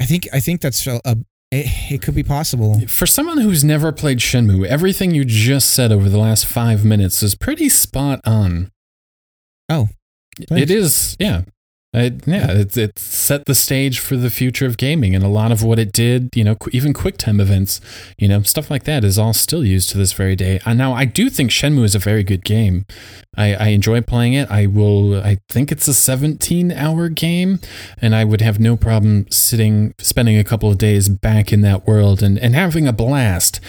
I think I think that's a, a it, it could be possible.
For someone who's never played Shenmue, everything you just said over the last five minutes is pretty spot on.
Oh,
it
thanks.
is. Yeah, it, yeah. It, it set the stage for the future of gaming, and a lot of what it did, you know, even QuickTime events, you know, stuff like that, is all still used to this very day. And now, I do think Shenmue is a very good game. I, I enjoy playing it. I will. I think it's a 17-hour game, and I would have no problem sitting, spending a couple of days back in that world and and having a blast.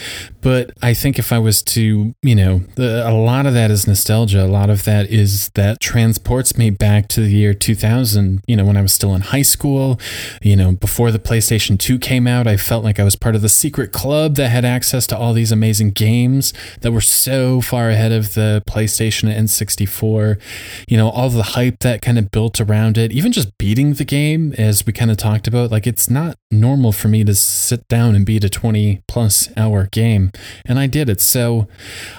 But I think if I was to, you know, a lot of that is nostalgia. A lot of that is that transports me back to the year 2000, you know, when I was still in high school, you know, before the PlayStation 2 came out. I felt like I was part of the secret club that had access to all these amazing games that were so far ahead of the PlayStation and N64. You know, all the hype that kind of built around it, even just beating the game, as we kind of talked about, like it's not normal for me to sit down and beat a 20 plus hour game and I did it. So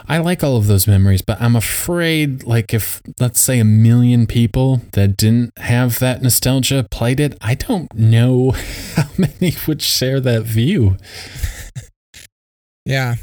I like all of those memories, but I'm afraid, like, if let's say a million people that didn't have that nostalgia played it, I don't know how many would share that view.
Yeah.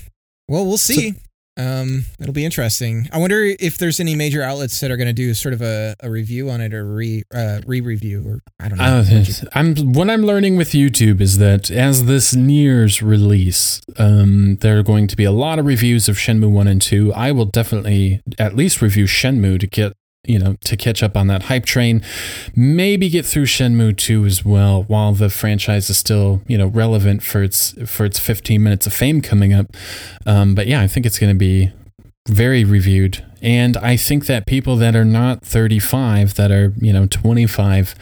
Well, we'll see. Um, it'll be interesting. I wonder if there's any major outlets that are going to do sort of a, a review on it or re uh, re review or I don't know.
Uh, I'm what I'm learning with YouTube is that as this nears release, um, there are going to be a lot of reviews of Shenmue One and Two. I will definitely at least review Shenmue to get you know to catch up on that hype train. Maybe get through Shenmue Two as well while the franchise is still you know relevant for its for its 15 minutes of fame coming up. Um, but yeah, I think it's going to be very reviewed And I think that people that are not 35, that are, you know, 25,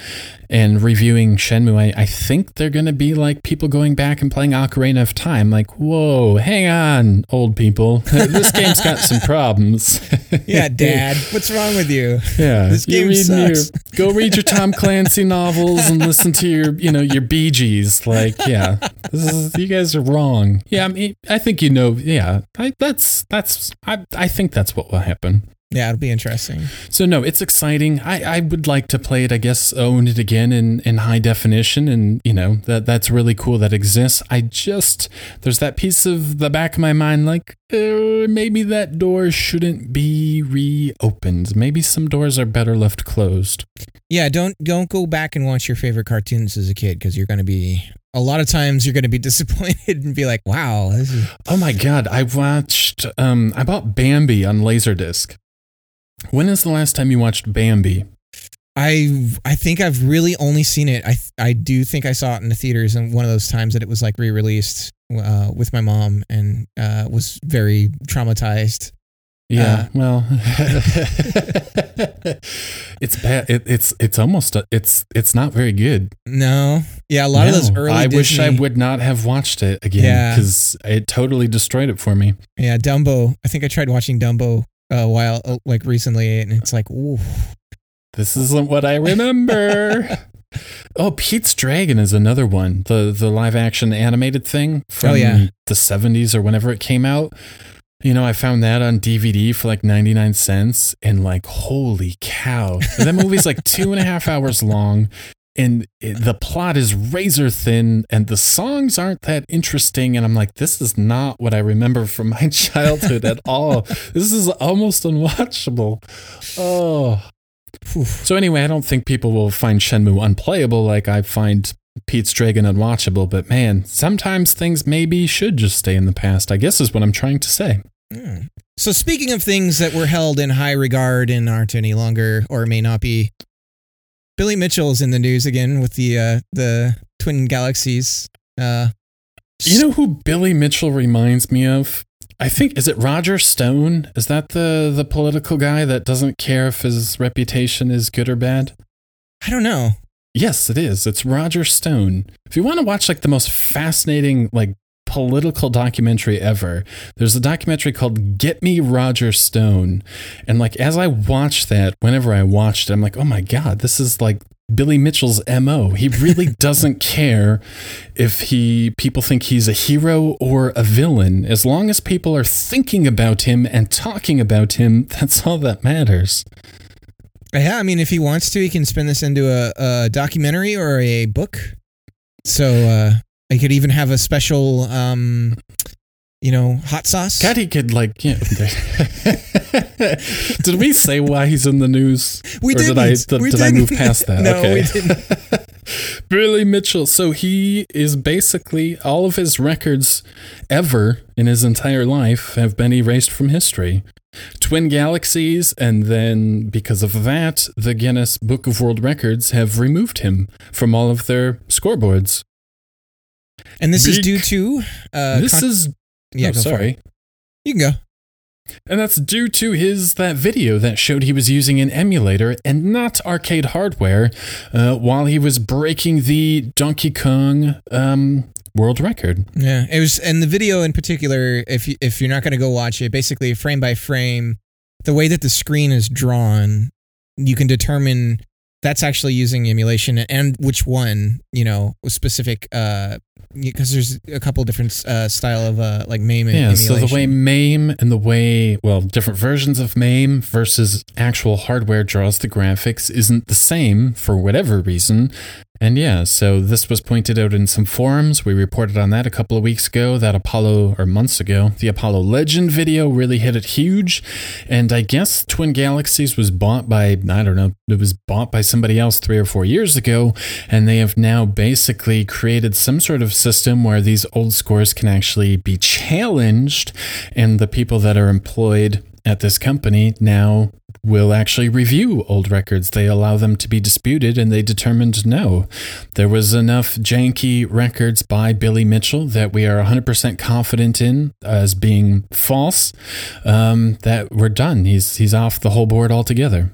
and reviewing Shenmue, I, I think they're going to be like people going back and playing Ocarina of Time. Like, whoa, hang on, old people. this game's got some problems.
yeah, Dad, what's wrong with you?
Yeah,
this game
read
sucks.
Your, go read your Tom Clancy novels and listen to your, you know, your Bee Gees. Like, yeah, is, you guys are wrong. Yeah, I mean, I think you know. Yeah, I, that's that's. I I think that's what will happen.
Yeah, it'll be interesting.
So no, it's exciting. I, I would like to play it. I guess own it again in, in high definition, and you know that that's really cool that exists. I just there's that piece of the back of my mind like uh, maybe that door shouldn't be reopened. Maybe some doors are better left closed.
Yeah, don't don't go back and watch your favorite cartoons as a kid because you're going to be a lot of times you're going to be disappointed and be like, "Wow, this is."
Oh my god, I watched. Um, I bought Bambi on Laserdisc. When is the last time you watched Bambi?
I I think I've really only seen it. I I do think I saw it in the theaters and one of those times that it was like re-released uh, with my mom and uh, was very traumatized.
Yeah, uh, well, it's bad. It, it's it's almost a, it's it's not very good.
No, yeah, a lot no, of those early.
I
Disney,
wish I would not have watched it again because yeah. it totally destroyed it for me.
Yeah, Dumbo. I think I tried watching Dumbo a while uh, like recently, and it's like, ooh,
this isn't what I remember. oh, Pete's Dragon is another one. The the live action animated thing from
oh, yeah.
the 70s or whenever it came out. You know, I found that on DVD for like 99 cents and like, holy cow. that movie's like two and a half hours long and the plot is razor thin and the songs aren't that interesting and i'm like this is not what i remember from my childhood at all. This is almost unwatchable. Oh. So anyway i don't think people will find shenmue unplayable like i find pete's dragon unwatchable but man sometimes things maybe should just stay in the past i guess is what i'm trying to say
mm. so speaking of things that were held in high regard and aren't any longer or may not be Billy Mitchell's in the news again with the uh, the twin galaxies. Uh,
you know who Billy Mitchell reminds me of? I think is it Roger Stone? Is that the the political guy that doesn't care if his reputation is good or bad?
I don't know.
Yes, it is. It's Roger Stone. If you want to watch like the most fascinating like political documentary ever. There's a documentary called Get Me Roger Stone. And like as I watched that, whenever I watched it, I'm like, oh my God, this is like Billy Mitchell's MO. He really doesn't care if he people think he's a hero or a villain. As long as people are thinking about him and talking about him, that's all that matters.
Yeah, I mean, if he wants to, he can spin this into a, a documentary or a book. So uh, I could even have a special, um, you know, hot sauce.
Caddy could like. Yeah. did we say why he's in the news?
We
did.
Did
I did, did I move past that?
no,
okay.
we didn't.
Billy Mitchell. So he is basically all of his records ever in his entire life have been erased from history. Twin Galaxies, and then because of that, the Guinness Book of World Records have removed him from all of their scoreboards.
And this is due to
uh, this con- is yeah. Oh, sorry,
you can go.
And that's due to his that video that showed he was using an emulator and not arcade hardware uh, while he was breaking the Donkey Kong um, world record.
Yeah, it was, and the video in particular. If you, if you're not going to go watch it, basically frame by frame, the way that the screen is drawn, you can determine that's actually using emulation and which one you know specific uh because there's a couple different uh, style of uh, like MAME.
Yeah,
emulation.
so the way MAME and the way well different versions of MAME versus actual hardware draws the graphics isn't the same for whatever reason. And yeah, so this was pointed out in some forums. We reported on that a couple of weeks ago, that Apollo, or months ago, the Apollo Legend video really hit it huge. And I guess Twin Galaxies was bought by, I don't know, it was bought by somebody else three or four years ago. And they have now basically created some sort of system where these old scores can actually be challenged. And the people that are employed at this company now will actually review old records. They allow them to be disputed, and they determined no. There was enough janky records by Billy Mitchell that we are 100% confident in as being false um, that we're done. He's, he's off the whole board altogether.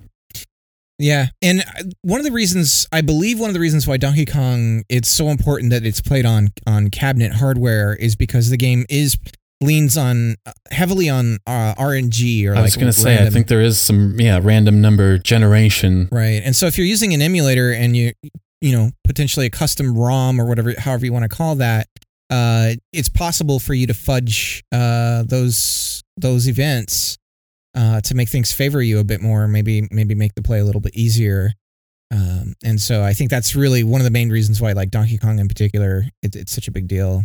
Yeah, and uh, one of the reasons I believe one of the reasons why Donkey Kong it's so important that it's played on on cabinet hardware is because the game is leans on uh, heavily on uh, RNG or
I was
like
going to say, I think there is some, yeah, random number generation.
right. And so if you're using an emulator and you you know potentially a custom ROM or whatever however you want to call that, uh, it's possible for you to fudge uh, those those events uh, to make things favor you a bit more. Maybe maybe make the play a little bit easier. Um, and so I think that's really one of the main reasons why, like Donkey Kong in particular, it, it's such a big deal.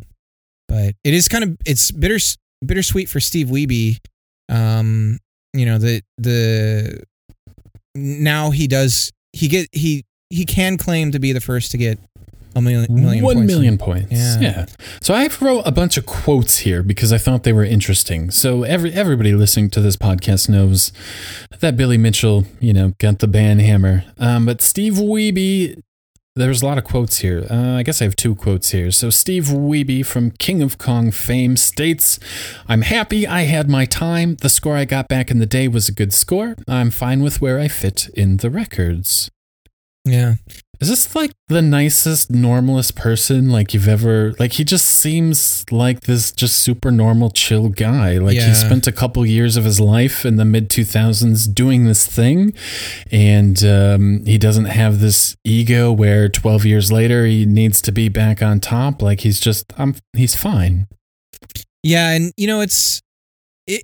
But it is kind of it's bitter bittersweet for Steve Wiebe. Um, you know the the now he does he get he he can claim to be the first to get a million million
One
points.
million points.
Yeah.
Yeah. So I wrote a bunch of quotes here because I thought they were interesting. So every everybody listening to this podcast knows that Billy Mitchell, you know, got the band hammer. Um, but Steve Wiebe, there's a lot of quotes here. Uh, I guess I have two quotes here. So Steve Wiebe from King of Kong fame states, "I'm happy I had my time. The score I got back in the day was a good score. I'm fine with where I fit in the records."
Yeah,
Is this like the nicest, normalest person like you've ever like he just seems like this just super normal, chill guy. Like
Yeah.
he spent a couple years of his life in the mid two thousands doing this thing and um, he doesn't have this ego where twelve years later he needs to be back on top. Like he's just I'm he's fine.
yeah, and you know it's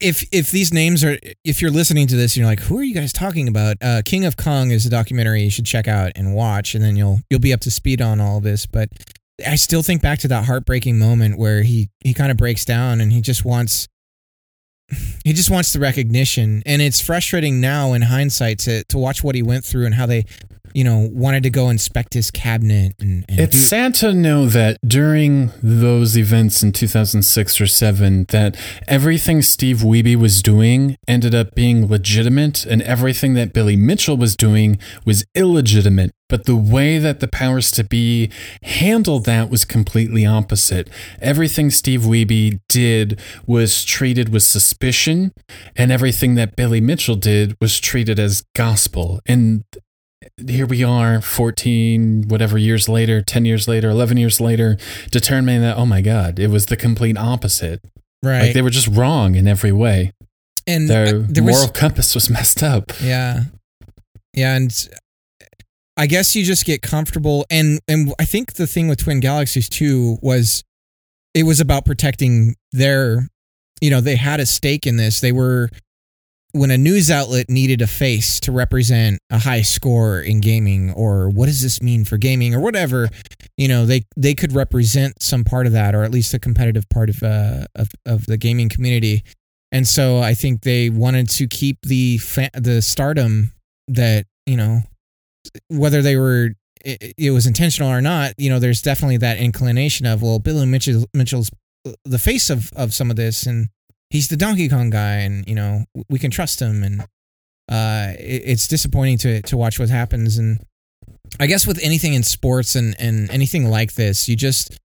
if if these names are if you're listening to this and you're like, who are you guys talking about? Uh, King of Kong is a documentary you should check out and watch, and then you'll you'll be up to speed on all this. But I still think back to that heartbreaking moment where he he kind of breaks down and he just wants he just wants the recognition and it's frustrating now in hindsight to to watch what he went through and how they you know wanted to go inspect his cabinet and, and
It's sad to know that during those events in 2006 or 7 that everything Steve Wiebe was doing ended up being legitimate and everything that Billy Mitchell was doing was illegitimate. But the way that the powers to be handled that was completely opposite. Everything Steve Wiebe did was treated with suspicion, and everything that Billy Mitchell did was treated as gospel. And here we are 14 whatever years later 10 years later 11 years later determining that oh my god it was the complete opposite
right
like they were just wrong in every way
and
their
uh, there
moral
was
compass was messed up
Yeah. Yeah, and I guess you just get comfortable and and I think the thing with Twin Galaxies too was it was about protecting their you know, they had a stake in this. They were when a news outlet needed a face to represent a high score in gaming or what does this mean for gaming or whatever, you know, they they could represent some part of that or at least the competitive part of uh of, of the gaming community. And so I think they wanted to keep the fa- the stardom that you know, whether they were it, it was intentional or not. You know, there's definitely that inclination of well, Billy Mitchell Mitchell's the face of of some of this, and he's the Donkey Kong guy, and you know we can trust him, and uh, it, it's disappointing to to watch what happens, and I guess with anything in sports and and anything like this, you just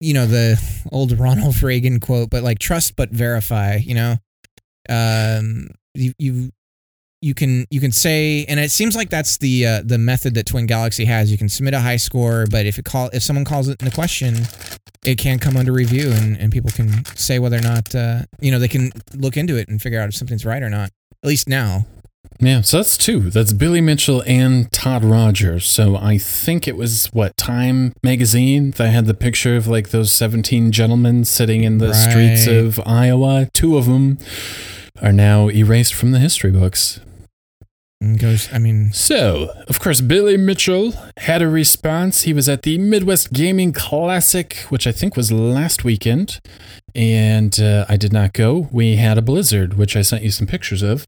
you know the old Ronald Reagan quote, but like trust but verify. You know, um, you you you can you can say, and it seems like that's the uh, the method that Twin Galaxy has. You can submit a high score, but if it call if someone calls it in into question, it can come under review, and, and people can say whether or not uh, you know they can look into it and figure out if something's right or not. At least now.
yeah so that's two. That's billy mitchell and todd rogers. So i think it was what time magazine? That had the picture of like those 17 gentlemen sitting in the streets of iowa. Two of them are now erased from the history books
And goes. I mean,
So, of course, Billy Mitchell had a response. He was at the Midwest Gaming Classic, which I think was last weekend, and uh, I did not go. We had a blizzard, which I sent you some pictures of.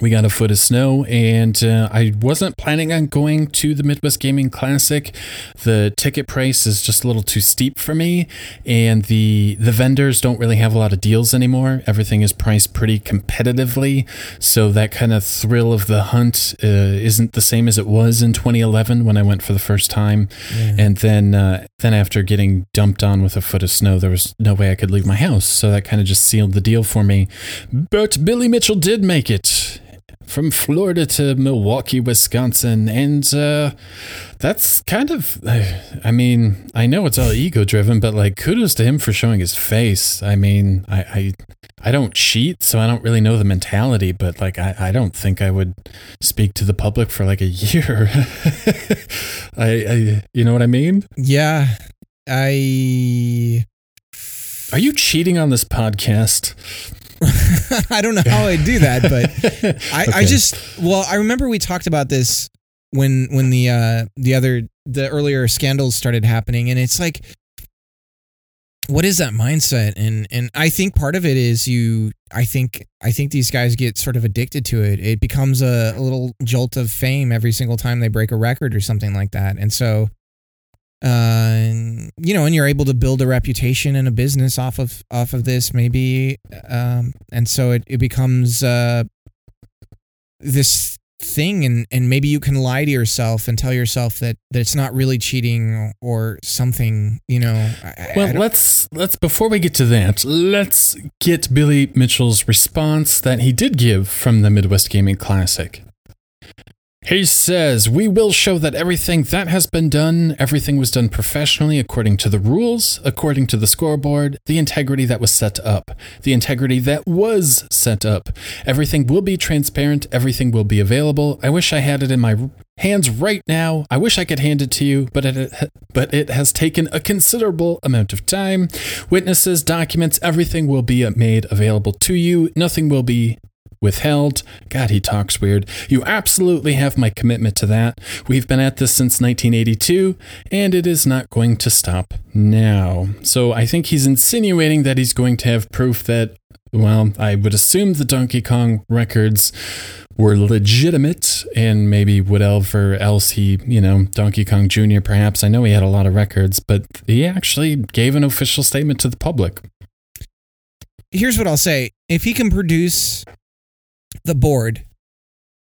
We got a foot of snow, and uh, I wasn't planning on going to the Midwest Gaming Classic. The ticket price is just a little too steep for me, and the the vendors don't really have a lot of deals anymore. Everything is priced pretty competitively, so that kind of thrill of the hunt uh, isn't the same as it was in 2011 when I went for the first time. Yeah. And then uh, then after getting dumped on with a foot of snow, there was no way I could leave my house, so that kind of just sealed the deal for me. But Billy Mitchell did make it from Florida to Milwaukee, Wisconsin. And uh, that's kind of, I mean, I know it's all ego driven, but like kudos to him for showing his face. I mean, I, I, I don't cheat, so I don't really know the mentality, but like, I, I don't think I would speak to the public for like a year. I, I, you know what I mean?
Yeah. I.
Are you cheating on this podcast?
I don't know how I do that, but I, okay. I just well, I remember we talked about this when when the uh the other the earlier scandals started happening, and it's like what is that mindset? And and i think part of it is you i think i think these guys get sort of addicted to it. It becomes a, a little jolt of fame every single time they break a record or something like that. And so uh, you know, and you're able to build a reputation and a business off of off of this, maybe, um, and so it it becomes uh, this thing, and and maybe you can lie to yourself and tell yourself that that it's not really cheating or something, you know.
I, well, I let's let's before we get to that, let's get Billy Mitchell's response that he did give from the Midwest Gaming Classic. He says, We will show that everything that has been done, everything was done professionally according to the rules, according to the scoreboard, the integrity that was set up, the integrity that was set up. Everything will be transparent, everything will be available. I wish I had it in my hands right now. I wish I could hand it to you, but it but it has taken a considerable amount of time. Witnesses, documents, everything will be made available to you. Nothing will be withheld. God, he talks weird. You absolutely have my commitment to that. We've been at this since 1982, and it is not going to stop now. So I think he's insinuating that he's going to have proof that, well, I would assume the Donkey Kong records were legitimate and maybe whatever else he, you know, Donkey Kong Jr. perhaps. I know he had a lot of records, but he actually gave an official statement to the public.
Here's what I'll say. If he can produce the board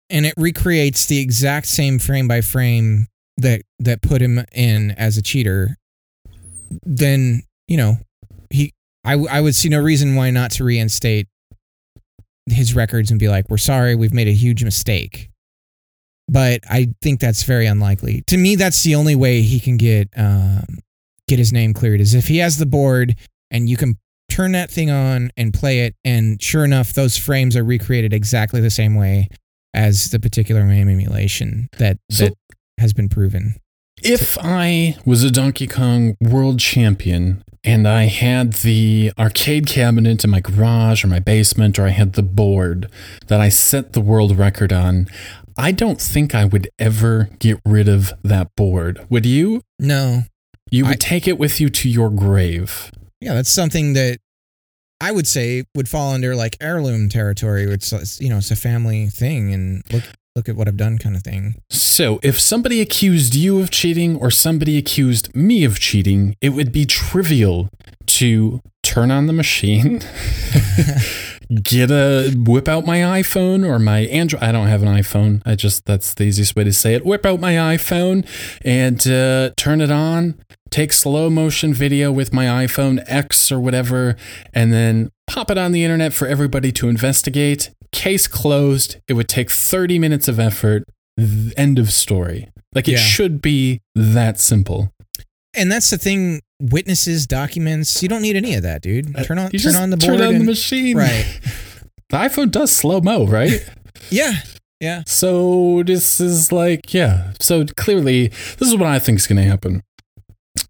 and it recreates the exact same frame by frame that that put him in as a cheater then you know he I, I would see no reason why not to reinstate his records and be like we're sorry we've made a huge mistake. But i think that's very unlikely. To me that's the only way he can get um, get his name cleared is if he has the board and you can turn that thing on and play it, and sure enough, those frames are recreated exactly the same way as the particular MAME emulation that so, that has been proven.
If I was a Donkey Kong world champion and I had the arcade cabinet in my garage or my basement, or I had the board that I set the world record on, I don't think I would ever get rid of that board. Would you?
No.
You would I, take it with you to your grave.
Yeah, that's something that I would say would fall under like heirloom territory. It's you know it's a family thing, and look look at what I've done kind of thing.
So, if somebody accused you of cheating or somebody accused me of cheating, it would be trivial to turn on the machine, get a whip out my iPhone or my Android. I don't have an iPhone. I just that's the easiest way to say it. Whip out my iPhone and uh, turn it on take slow motion video with my iPhone X or whatever, and then pop it on the internet for everybody to investigate. Case closed. It would take 30 minutes of effort. End of story. Like it yeah. should be that simple.
And that's the thing. Witnesses, documents. You don't need any of that, dude. Uh, turn on,
turn
on the
board.
Turn
on and, the machine.
Right.
the iPhone does slow mo, right?
yeah. Yeah.
So this is like, yeah. So clearly, this is what I think is going to happen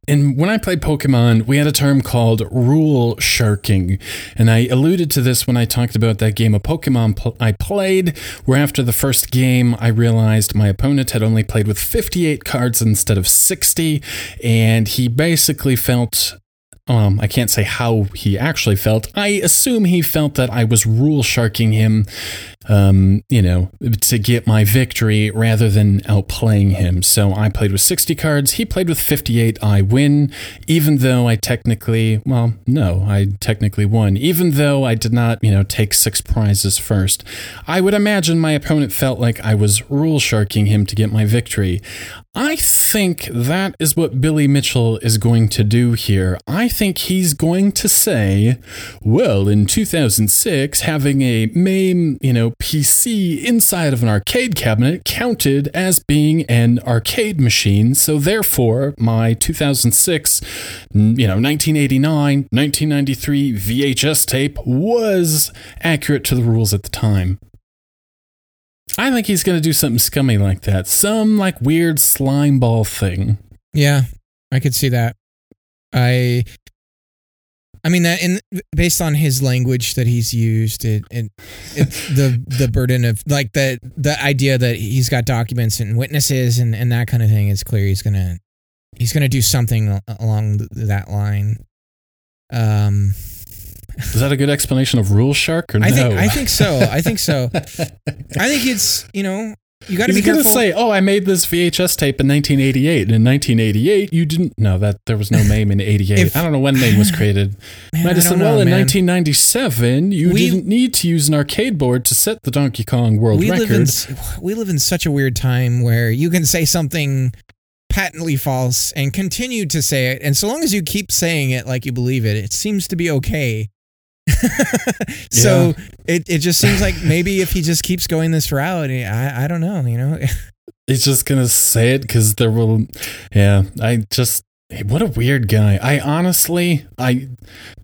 and when I played Pokemon, we had a term called rule sharking. And I alluded to this when I talked about that game of Pokemon pl- I played, where after the first game, I realized my opponent had only played with 58 cards instead of 60. And he basically felt um, I can't say how he actually felt. I assume he felt that I was rule sharking him, um, you know, to get my victory rather than outplaying him. So I played with 60 cards. He played with 58. I win, even though I technically, well, no, I technically won, even though I did not, you know, take six prizes first. I would imagine my opponent felt like I was rule sharking him to get my victory. I think that is what Billy Mitchell is going to do here. I think he's going to say, well, in 2006, having a MAME, you know, PC inside of an arcade cabinet counted as being an arcade machine. So therefore, my 2006, you know, 1989, 1993 VHS tape was accurate to the rules at the time. I think he's going to do something scummy like that. Some like weird slime ball thing.
Yeah, I could see that. I I mean that in based on his language that he's used, it, it, it the the burden of like the the idea that he's got documents and witnesses and, and that kind of thing is clear. He's gonna he's gonna do something along that line. Um,
is that a good explanation of Rule Shark or
I
no?
Think, I think so. I think so. I think it's you know you got to be
gonna
careful.
say, "Oh, I made this VHS tape in 1988." And in 1988, you didn't know that there was no MAME in '88.
If-
I don't know when MAME was created.
Man,
Might
I
have said, "Well,
know,
in
man.
1997, you
We-
didn't need to use an arcade board to set the Donkey Kong world
we live in
record."
we live in such a weird time where you can say something patently false and continue to say it, and so long as you keep saying it like you believe it, it seems to be okay. so it, it just seems like maybe if he just keeps going this route, I I don't know, you know.
He's just gonna say it because there will. Yeah, I just. What a weird guy. I honestly, I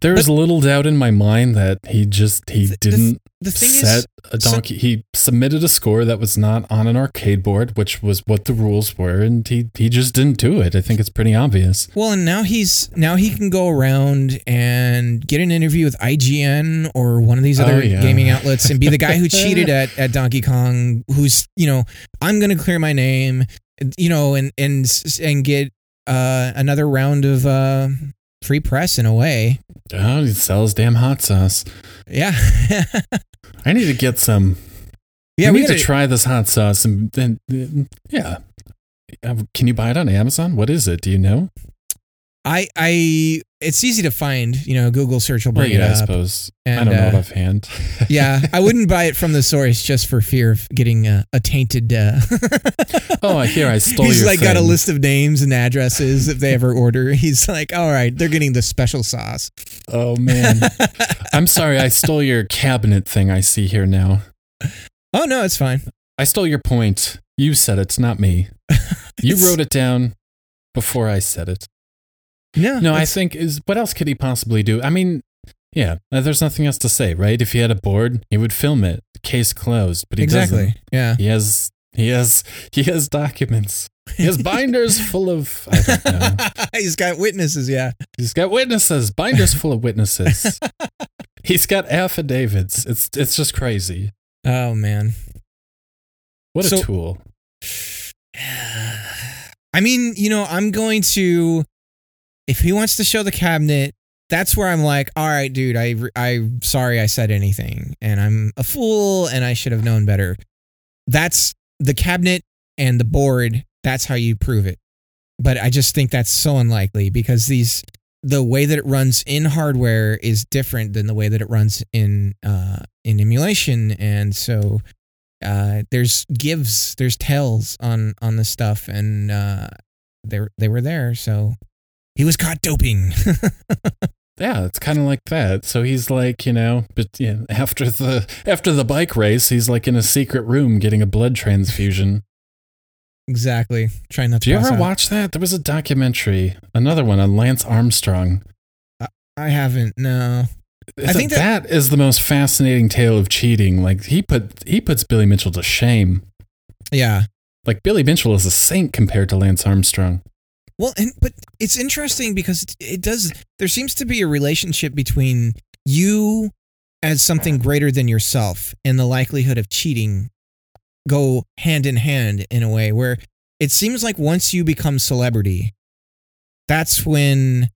there's little doubt in my mind that he just he didn't
The thing
set
is,
a
so-
donkey. he submitted a score that was not on an arcade board, which was what the rules were, and he he just didn't do it. I think it's pretty obvious.
Well, and now he's now he can go around and get an interview with IGN or one of these other
Oh, yeah.
gaming outlets and be the guy who cheated at, at Donkey Kong. Who's you know I'm going to clear my name, you know, and and and get uh, another round of uh, free press in a way.
Oh, he sells damn hot sauce.
Yeah,
I need to get some.
yeah. We
need
gotta,
to try this hot sauce, and then yeah. Can you buy it on Amazon? What is it? Do you know?
I I it's easy to find. You know, Google search will bring
yeah,
it
I suppose.
And,
I don't know
uh,
offhand.
yeah, I wouldn't buy it from the source just for fear of getting a, a tainted. Uh,
oh, hear I stole
He's like got a list of names and addresses if they ever order. He's like, all right, they're getting the special sauce.
Oh man, I'm sorry. I stole your cabinet thing. I see here now.
Oh no, it's fine.
I stole your point. You said it, not me. You wrote it down before I said it.
No,
No, I think is what else could he possibly do? I mean, yeah, uh, there's nothing else to say, right? If he had a board, he would film it. Case closed. But he
exactly.
doesn't.
Yeah.
He has he has he has documents. He has binders full of I don't know.
He's got witnesses. Yeah.
He's got witnesses, binders full of witnesses. He's got affidavits. It's it's just crazy.
Oh man.
What a tool.
I mean, you know, I'm going to. If he wants to show the cabinet, that's where I'm like, all right, dude. I I'm sorry I said anything, and I'm a fool, and I should have known better. That's the cabinet and the board. That's how you prove it. But I just think that's so unlikely because these the way that it runs in hardware is different than the way that it runs in uh, in emulation, and so uh, there's gives, there's tells on on this stuff, and uh, they they were there. So he was caught doping.
Yeah, it's kind of like that. So he's like, you know, but yeah, after the after the bike race, he's like in a secret room getting a blood transfusion.
exactly. Trying not to.
Do you ever
out.
watch that? There was a documentary, another one on Lance Armstrong.
I haven't. No. I think
that, that is the most fascinating tale of cheating. Like he put he puts Billy Mitchell to shame.
Yeah.
Like Billy Mitchell is a saint compared to Lance Armstrong.
Well, and but it's interesting because it, does. There seems to be a relationship between you as something greater than yourself and the likelihood of cheating go hand in hand in a way where it seems like once you become celebrity, that's when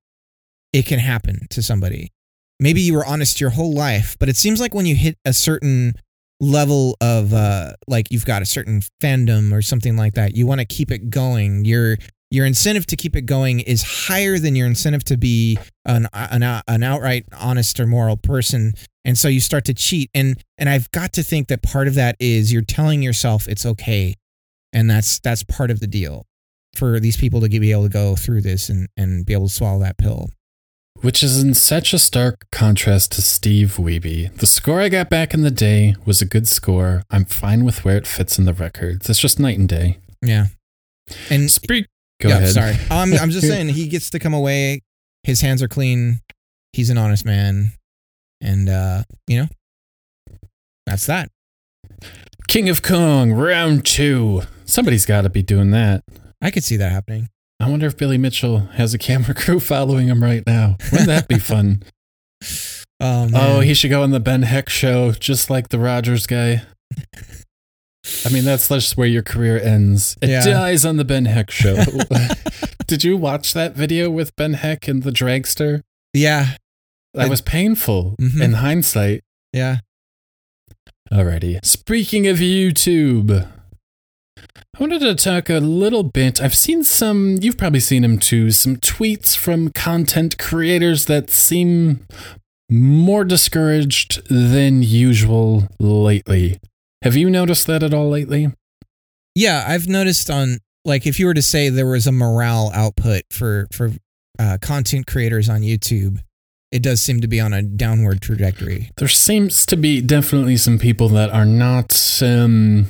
it can happen to somebody. Maybe you were honest your whole life, but it seems like when you hit a certain level of uh like you've got a certain fandom or something like that, you want to keep it going. Your your incentive to keep it going is higher than your incentive to be an an, an outright honest or moral person and so you start to cheat and and I've got to think that part of that is you're telling yourself it's okay and that's that's part of the deal for these people to be able to go through this and and be able to swallow that pill
which is in such a stark contrast to Steve Wiebe. The score I got back in the day was a good score. I'm fine with where it fits in the records. It's just night and day.
Yeah. And
Speak. Go
yeah,
ahead.
sorry. I'm I'm just saying he gets to come away. His hands are clean. He's an honest man, and uh, you know, that's that.
King of Kong, round two. Somebody's got to be doing that.
I could see that happening.
I wonder if Billy Mitchell has a camera crew following him right now. Wouldn't that be fun?
Oh, man.
oh, he should go on the Ben Heck show, just like the Rogers guy. I mean, that's just where your career ends. It
Yeah.
dies on the Ben Heck show. Did you watch that video with Ben Heck and the dragster?
yeah,
That
I-
was painful
Mhm.
in hindsight.
yeah.
Alrighty. Speaking of YouTube, I wanted to talk a little bit. I've seen some, you've probably seen them too, some tweets from content creators that seem more discouraged than usual lately. Have you noticed that at all lately?
Yeah, I've noticed on like if you were to say there was a morale output for for uh, content creators on YouTube, it does seem to be on a downward trajectory.
There seems to be definitely some people that are not, um,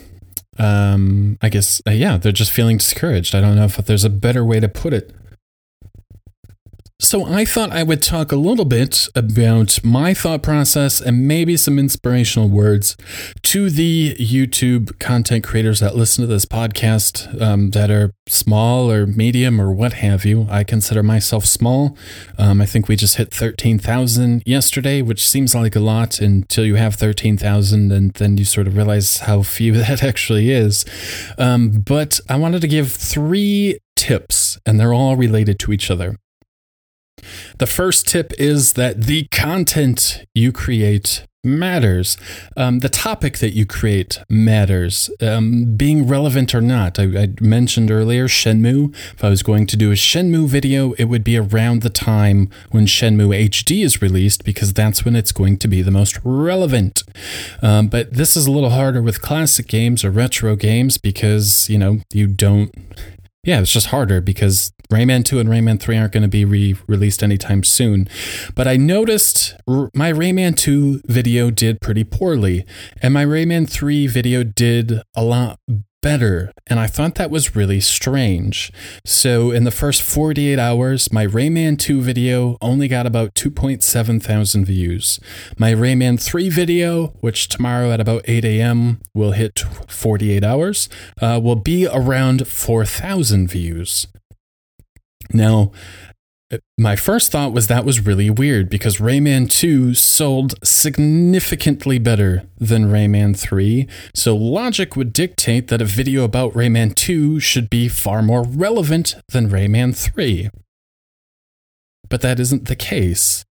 um, I guess, uh, yeah, they're just feeling discouraged. I don't know if there's a better way to put it. So I thought I would talk a little bit about my thought process and maybe some inspirational words to the YouTube content creators that listen to this podcast um, that are small or medium or what have you. I consider myself small. Um, I think we just hit 13,000 yesterday, which seems like a lot until you have 13,000 and then you sort of realize how few that actually is. Um, but I wanted to give three tips, and they're all related to each other. The first tip is that the content you create matters. Um, the topic that you create matters, um, being relevant or not. I, I mentioned earlier Shenmue. If I was going to do a Shenmue video, it would be around the time when Shenmue HD is released because that's when it's going to be the most relevant. Um, but this is a little harder with classic games or retro games because, you know, you don't. Yeah, it's just harder because Rayman 2 and Rayman 3 aren't going to be re released anytime soon. But I noticed my Rayman 2 video did pretty poorly, and my Rayman 3 video did a lot better. And I thought that was really strange. So, in the first 48 hours, my Rayman 2 video only got about 2.7 thousand views. My Rayman 3 video, which tomorrow at about 8 a.m. will hit 48 hours, uh, will be around 4,000 views. Now, uh, my first thought was that was really weird because Rayman 2 sold significantly better than Rayman 3. So logic would dictate that a video about Rayman 2 should be far more relevant than Rayman 3. But that isn't the case.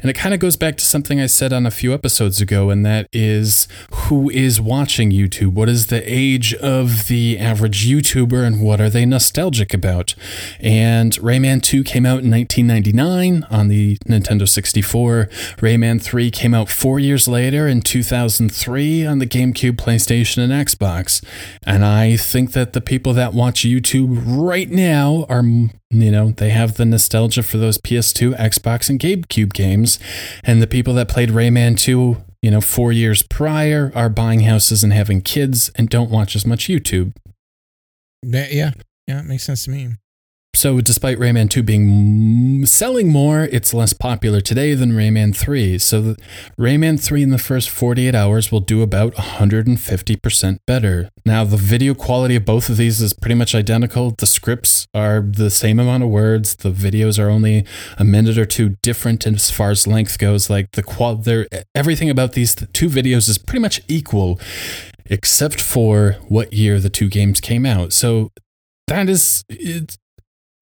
And it kind of goes back to something I said on a few episodes ago, and that is who is watching YouTube? What is the age of the average YouTuber, and what are they nostalgic about? And Rayman 2 came out in 1999 on the Nintendo 64. Rayman 3 came out four years later in 2003 on the GameCube, PlayStation, and Xbox. And I think that the people that watch YouTube right now are you know, they have the nostalgia for those PS2, Xbox, and GameCube games. And the people that played Rayman 2, you know, four years prior are buying houses and having kids and don't watch as much YouTube.
Yeah, yeah, it makes sense to me.
So, despite Rayman 2 being selling more, it's less popular today than Rayman 3. So, Rayman 3 in the first 48 hours will do about 150% better. Now, the video quality of both of these is pretty much identical. The scripts are the same amount of words. The videos are only a minute or two different as far as length goes. Like the qual, everything about these two videos is pretty much equal, except for what year the two games came out. So, that is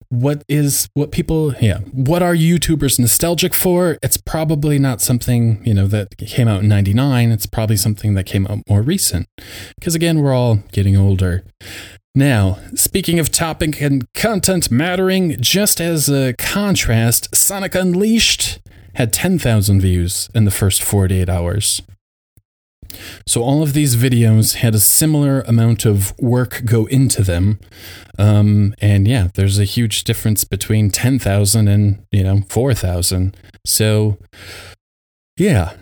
what is what people yeah what are youtubers nostalgic for? It's probably not something you know that came out in 99 it's probably something that came out more recent. Because again we're all getting older. Now speaking of topic and content mattering just as a contrast sonic unleashed had 10,000 views in the first 48 hours so all of these videos had a similar amount of work go into them. Um, and yeah, there's a huge difference between 10,000 and, you know, 4,000. So yeah,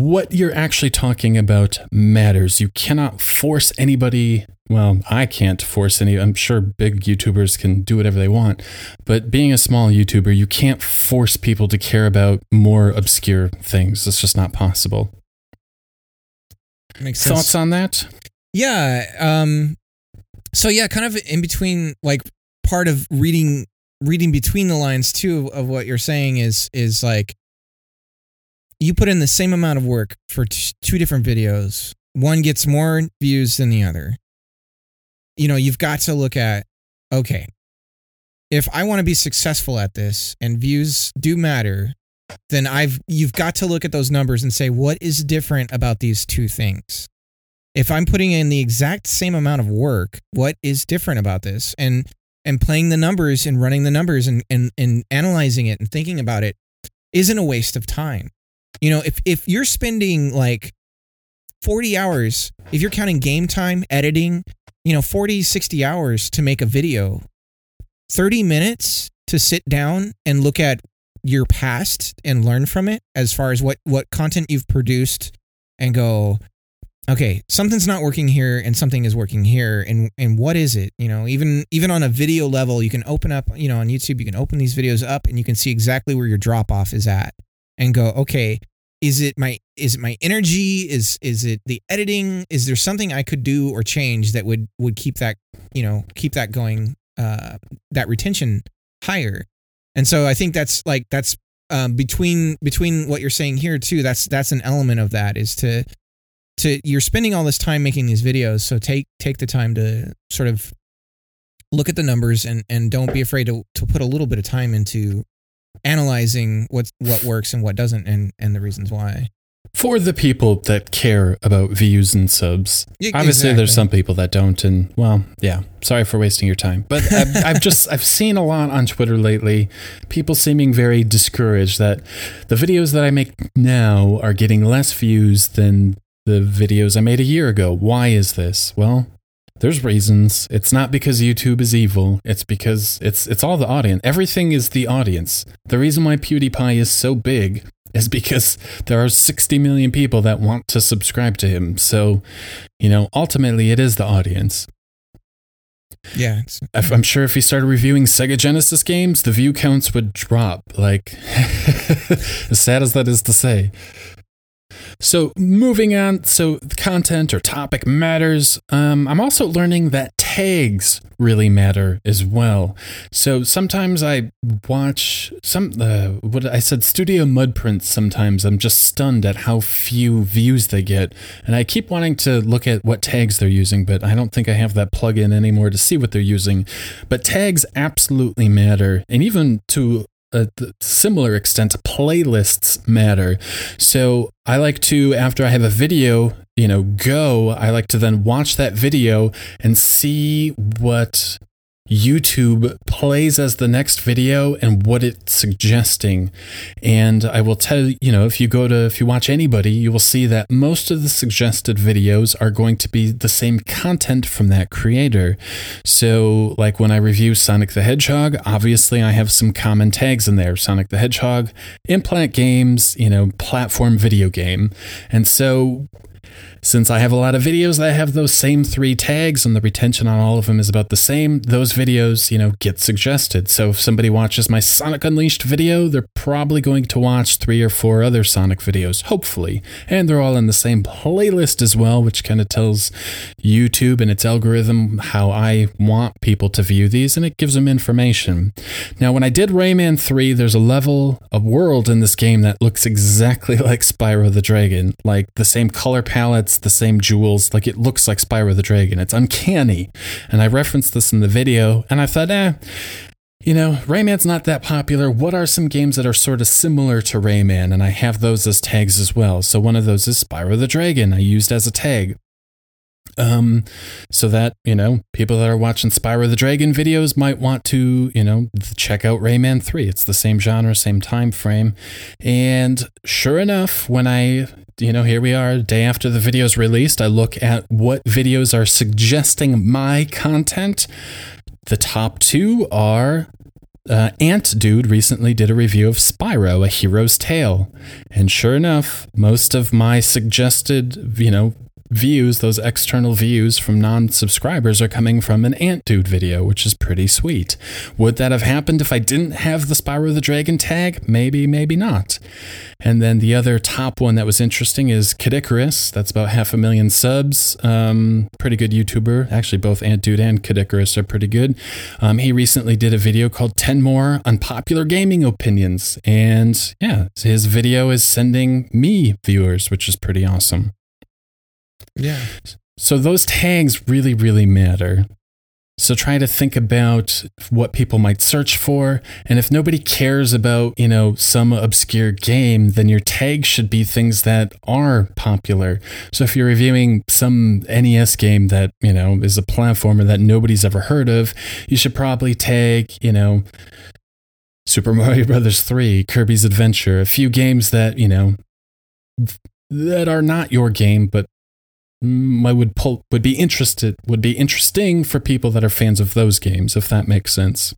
what you're actually talking about matters. You cannot force anybody. Well, I can't force any. I'm sure big YouTubers can do whatever they want, but being a small YouTuber, you can't force people to care about more obscure things. It's just not possible.
Makes sense.
Thoughts on that?
Yeah. Um, so yeah, kind of in between, like part of reading reading between the lines too of what you're saying is is like you put in the same amount of work for t- two different videos. One gets more views than the other. You know, you've got to look at okay, if I want to be successful at this and views do matter, then I've you've got to look at those numbers and say what is different about these two things. If I'm putting in the exact same amount of work, what is different about this? And and playing the numbers and running the numbers and and, and analyzing it and thinking about it isn't a waste of time. You know, if if you're spending like 40 hours, if you're counting game time, editing, you know, 40, 60 hours to make a video, 30 minutes to sit down and look at your past and learn from it as far as what what content you've produced and go okay something's not working here and something is working here and and what is it? You know even even on a video level you can open up you know on youtube you can open these videos up and you can see exactly where your drop off is at and go okay is it my is it my energy? Is is it the editing? Is there something i could do or change that would would keep that you know keep that going uh that retention higher and so I think that's like that's um, between between what you're saying here too. That's that's an element of that is to to you're spending all this time making these videos. So take take the time to sort of look at the numbers and and don't be afraid to to put a little bit of time into analyzing what what works and what doesn't and and the reasons why
for the people that care about views and subs.
Yeah,
Obviously, there's some people that don't, and well, yeah. Sorry for wasting your time, but I've, I've just I've seen a lot on Twitter lately. People seeming very discouraged that the videos that I make now are getting less views than the videos I made a year ago. Why is this? Well, there's reasons. It's not because YouTube is evil. It's because it's it's all the audience. Everything is the audience. The reason why PewDiePie is so big is because there are 60 million people that want to subscribe to him. So, you know, ultimately it is the audience.
yeah
I'm sure if he started reviewing Sega Genesis games, the view counts would drop. Like, as sad as that is to say. So, moving on. So, the content or topic matters. Um, I'm also learning that tags really matter as well. So, sometimes I watch some, uh, what I said, Studio Mudprints. Sometimes I'm just stunned at how few views they get. And I keep wanting to look at what tags they're using, but I don't think I have that plugin anymore to see what they're using. But tags absolutely matter. And even to a similar extent, playlists matter. So I like to, after I have a video, you know, go, I like to then watch that video and see what YouTube plays as the next video and what it's suggesting. And I will tell you, know, if you go to, if you watch anybody, you will see that most of the suggested videos are going to be the same content from that creator. So, like when I review Sonic the Hedgehog, obviously I have some common tags in there Sonic the Hedgehog, implant games, you know, platform video game. And so, since I have a lot of videos that have those same three tags and the retention on all of them is about the same, those videos, you know, get suggested. So if somebody watches my Sonic Unleashed video, they're probably going to watch three or four other Sonic videos, hopefully. And they're all in the same playlist as well, which kind of tells YouTube and its algorithm how I want people to view these and it gives them information. Now, when I did Rayman 3, there's a level, a world in this game that looks exactly like Spyro the Dragon, like the same color palettes, the same jewels, like it looks like Spyro the Dragon. It's uncanny. And I referenced this in the video and I thought, eh, you know, Rayman's not that popular. What are some games that are popular? What are some games that are sort of similar to Rayman? And I have those as tags as well. So one of those is Spyro the Dragon. I used as a tag. Um, so that, you know, people that are watching Spyro the Dragon videos might want to, you know, check out Rayman 3. It's the same genre, same time frame. And sure enough, when I you know, here we are, day after the video's released. I look at what videos are suggesting my content. The top two are uh, Ant Dude recently did a review of Spyro, A Hero's Tail. And sure enough, most of my suggested, you know, views, those external views from non subscribers, are coming from an Ant Dude video, which is pretty sweet. Would that have happened if I didn't have the Spyro the Dragon tag? Maybe, maybe not. And then the other top one that was interesting is Kid Icarus. That's about half a million subs. Um, pretty good YouTuber. Actually, both Ant Dude and Kid Icarus are pretty good. Um, he recently did a video called 10 More Unpopular Gaming Opinions. And yeah, his video is sending me viewers, which is pretty awesome.
Yeah.
So those tags really, really matter. So try to think about what people might search for. And if nobody cares about, you know, some obscure game, then your tags should be things that are popular. So if you're reviewing some NES game that, you know, is a platformer that nobody's ever heard of, you should probably tag, you know, Super Mario Brothers 3, Kirby's Adventure, a few games that, you know, that are not your game, but I would pull, would be interested would be interesting for people that are fans of those games, if that makes sense.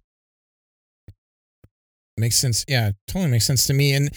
Makes sense. Yeah, totally makes sense to me. And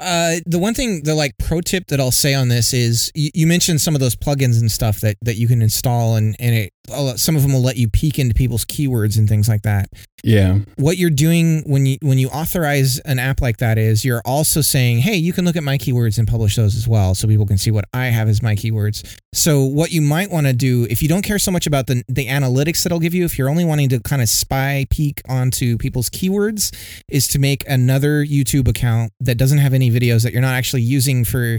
uh, the one thing, the like pro tip that I'll say on this is, you, you mentioned some of those plugins and stuff that that you can install, and and it some of them will let you peek into people's keywords and things like that.
Yeah.
What you're doing when you when you authorize an app like that is you're also saying, "Hey, you can look at my keywords and publish those as well so people can see what I have as my keywords." So what you might want to do if you don't care so much about the the analytics that I'll give you, if you're only wanting to kind of spy peek onto people's keywords is to make another YouTube account that doesn't have any videos that you're not actually using for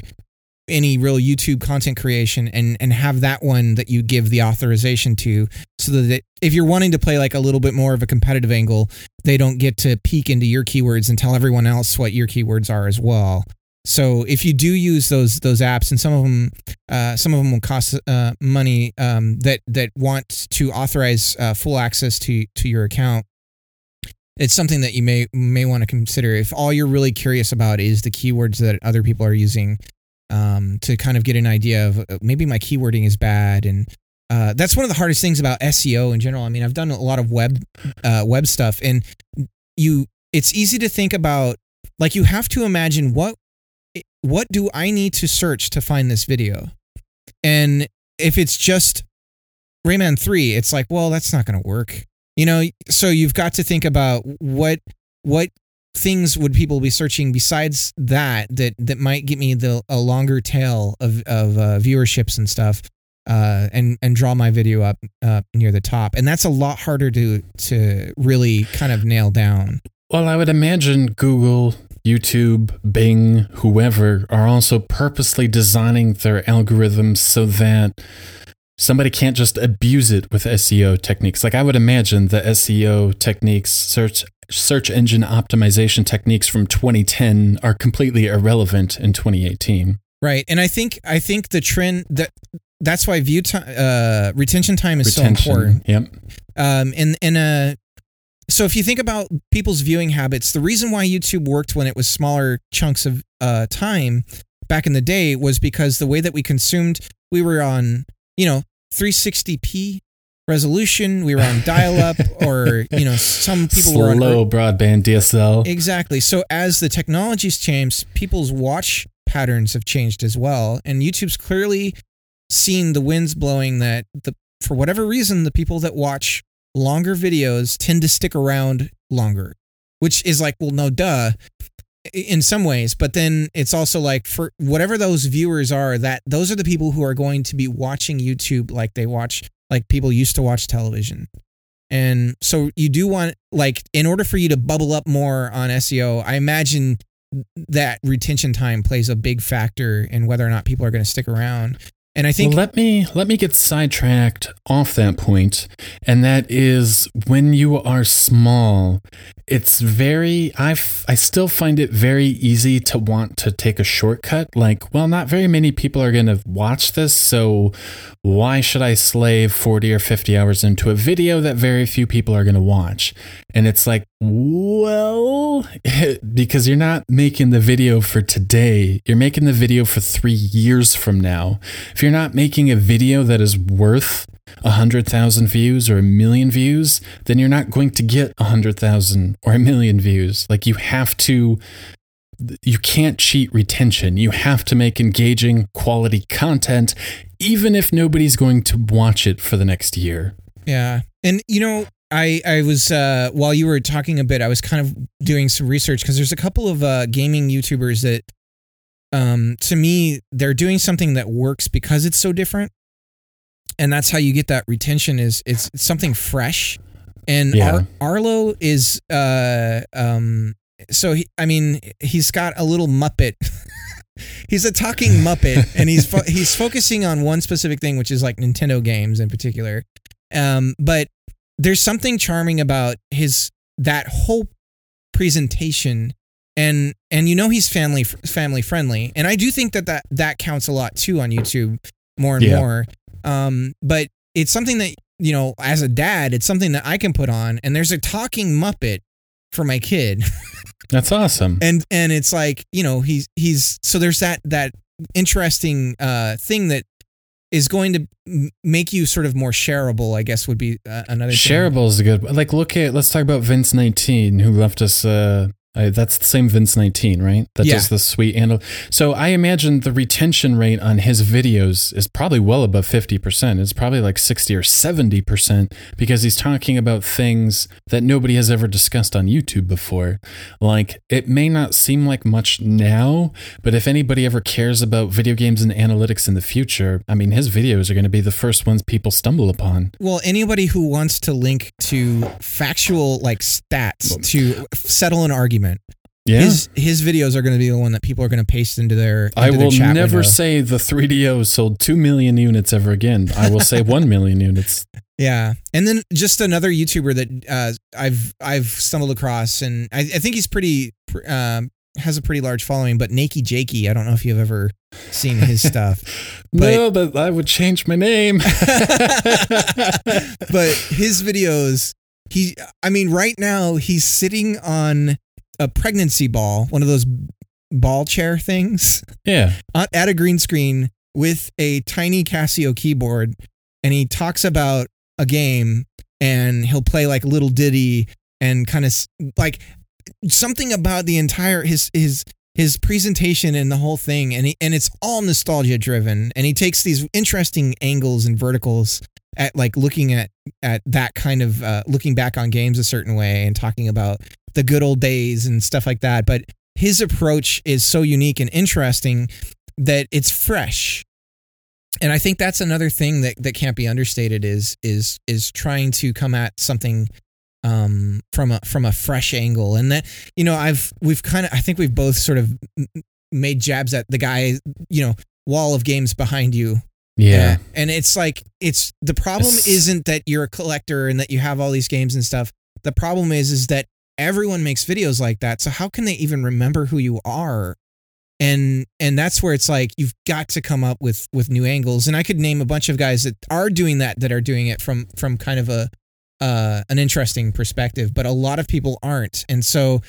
any real YouTube content creation and and have that one that you give the authorization to so that if you're wanting to play like a little bit more of a competitive angle, they don't get to peek into your keywords and tell everyone else what your keywords are as well. So if you do use those those apps, and some of them uh, some of them will cost uh, money um, that that want to authorize uh, full access to to your account, it's something that you may may want to consider. If all you're really curious about is the keywords that other people are using, um, to kind of get an idea of uh, maybe my keywording is bad and uh, that's one of the hardest things about SEO in general. I mean, I've done a lot of web uh, web stuff, and you it's easy to think about like you have to imagine what what do I need to search to find this video, and if it's just Rayman three, it's like well that's not going to work, you know. So you've got to think about what what things would people be searching besides that that that might get me the a longer tail of of uh, viewerships and stuff uh, and and draw my video up uh, near the top and that's a lot harder to to really kind of nail down
well i would imagine google youtube bing whoever are also purposely designing their algorithms so that somebody can't just abuse it with SEO techniques. Like I would imagine the SEO techniques, search search engine optimization techniques from 2010 are completely irrelevant in 2018.
Right. And I think I think the trend that that's why view time uh, retention time is retention, so important.
Yep.
Um and and uh so if you think about people's viewing habits, the reason why YouTube worked when it was smaller chunks of uh, time back in the day was because the way that we consumed, we were on, you know, 360p resolution. We were on dial up, or you know, some people
Slow
were on
low broadband DSL.
Exactly. So as the technologies changed, people's watch patterns have changed as well, and YouTube's clearly seen the winds blowing that the for whatever reason the people that watch longer videos tend to stick around longer, which is like, well, no, duh. In some ways, but then it's also like for whatever those viewers are, that those are the people who are going to be watching YouTube like they watch like people used to watch television. And so you do want like in order for you to bubble up more on SEO, I imagine that retention time plays a big factor in whether or not people are going to stick around. And I think
well, let me let me get sidetracked off that point, and that is when you are small, it's very I I still find it very easy to want to take a shortcut. Like, well, not very many people are going to watch this, so why should I slave forty or fifty hours into a video that very few people are going to watch? And it's like, well, because you're not making the video for today, you're making the video for three years from now. If you're not making a video that is worth a hundred thousand views or a million views, then you're not going to get a hundred thousand or a million views. Like you have to you can't cheat retention. You have to make engaging quality content, even if nobody's going to watch it for the next year.
Yeah. And you know, I I was uh, while you were talking a bit, I was kind of doing some research because there's a couple of uh, gaming YouTubers that, um, to me, they're doing something that works because it's so different, and that's how you get that retention. Is it's, it's something fresh, and
Yeah.
Ar- Arlo is uh um so he, I mean he's got a little Muppet. he's a talking Muppet, and he's fo- he's focusing on one specific thing, which is like Nintendo games in particular. Um, but there's something charming about his that whole presentation and and you know he's family family friendly and i do think that that that counts a lot too on youtube more and
Yeah.
more um but it's something that you know as a dad it's something that i can put on and there's a talking muppet for my kid
That's awesome.
and and it's like you know he's he's so there's that that interesting uh thing that is going to make you sort of more shareable i guess would be uh, another thing.
Shareable is a good. Like, look at. Let's talk about Vince nineteen, who left us. Uh, I, that's the same Vince nineteen, right? That
Yeah.
does the sweet and. So I imagine the retention rate on his videos is probably well above fifty percent. It's probably like sixty or seventy percent because he's talking about things that nobody has ever discussed on YouTube before. Like, it may not seem like much now, but if anybody ever cares about video games and analytics in the future, I mean, his videos are going to be the first ones people stumble upon.
Well, anybody who wants to link to factual like stats to settle an argument,
Yeah.
his his videos are going to be the one that people are going to paste into their. Into
I will never
window.
say the 3DO sold 2 million units ever again. I will say 1 million units.
Yeah, and then just another YouTuber that uh, I've I've stumbled across, and I, I think he's pretty pr- um, has a pretty large following. But Nakey Jakey, I don't know if you've ever seen his stuff. But-
no, but I would change my name.
but his videos, he, I mean, right now he's sitting on a pregnancy ball, one of those ball chair things,
yeah.
at a green screen with a tiny Casio keyboard, and he talks about a game, and he'll play like a little ditty and kind of like something about the entire his his his presentation and the whole thing and he, and it's all nostalgia driven and he takes these interesting angles and verticals at like looking at at that kind of uh, looking back on games a certain way and talking about the good old days and stuff like that but his approach is so unique and interesting that it's fresh. And i think that's another thing that that can't be understated is is is trying to come at something um from a from a fresh angle and that you know i've we've kind of i think we've both sort of made jabs at the guy you know wall of games behind you
Yeah.
and it's like it's the problem
It's-
isn't that you're a collector and that you have all these games and stuff. The problem is is that everyone makes videos like that. So how can they even remember who you are? And and that's where it's like you've got to come up with with new angles. And I could name a bunch of guys that are doing that that are doing it from from kind of a uh an interesting perspective, but a lot of people aren't. And so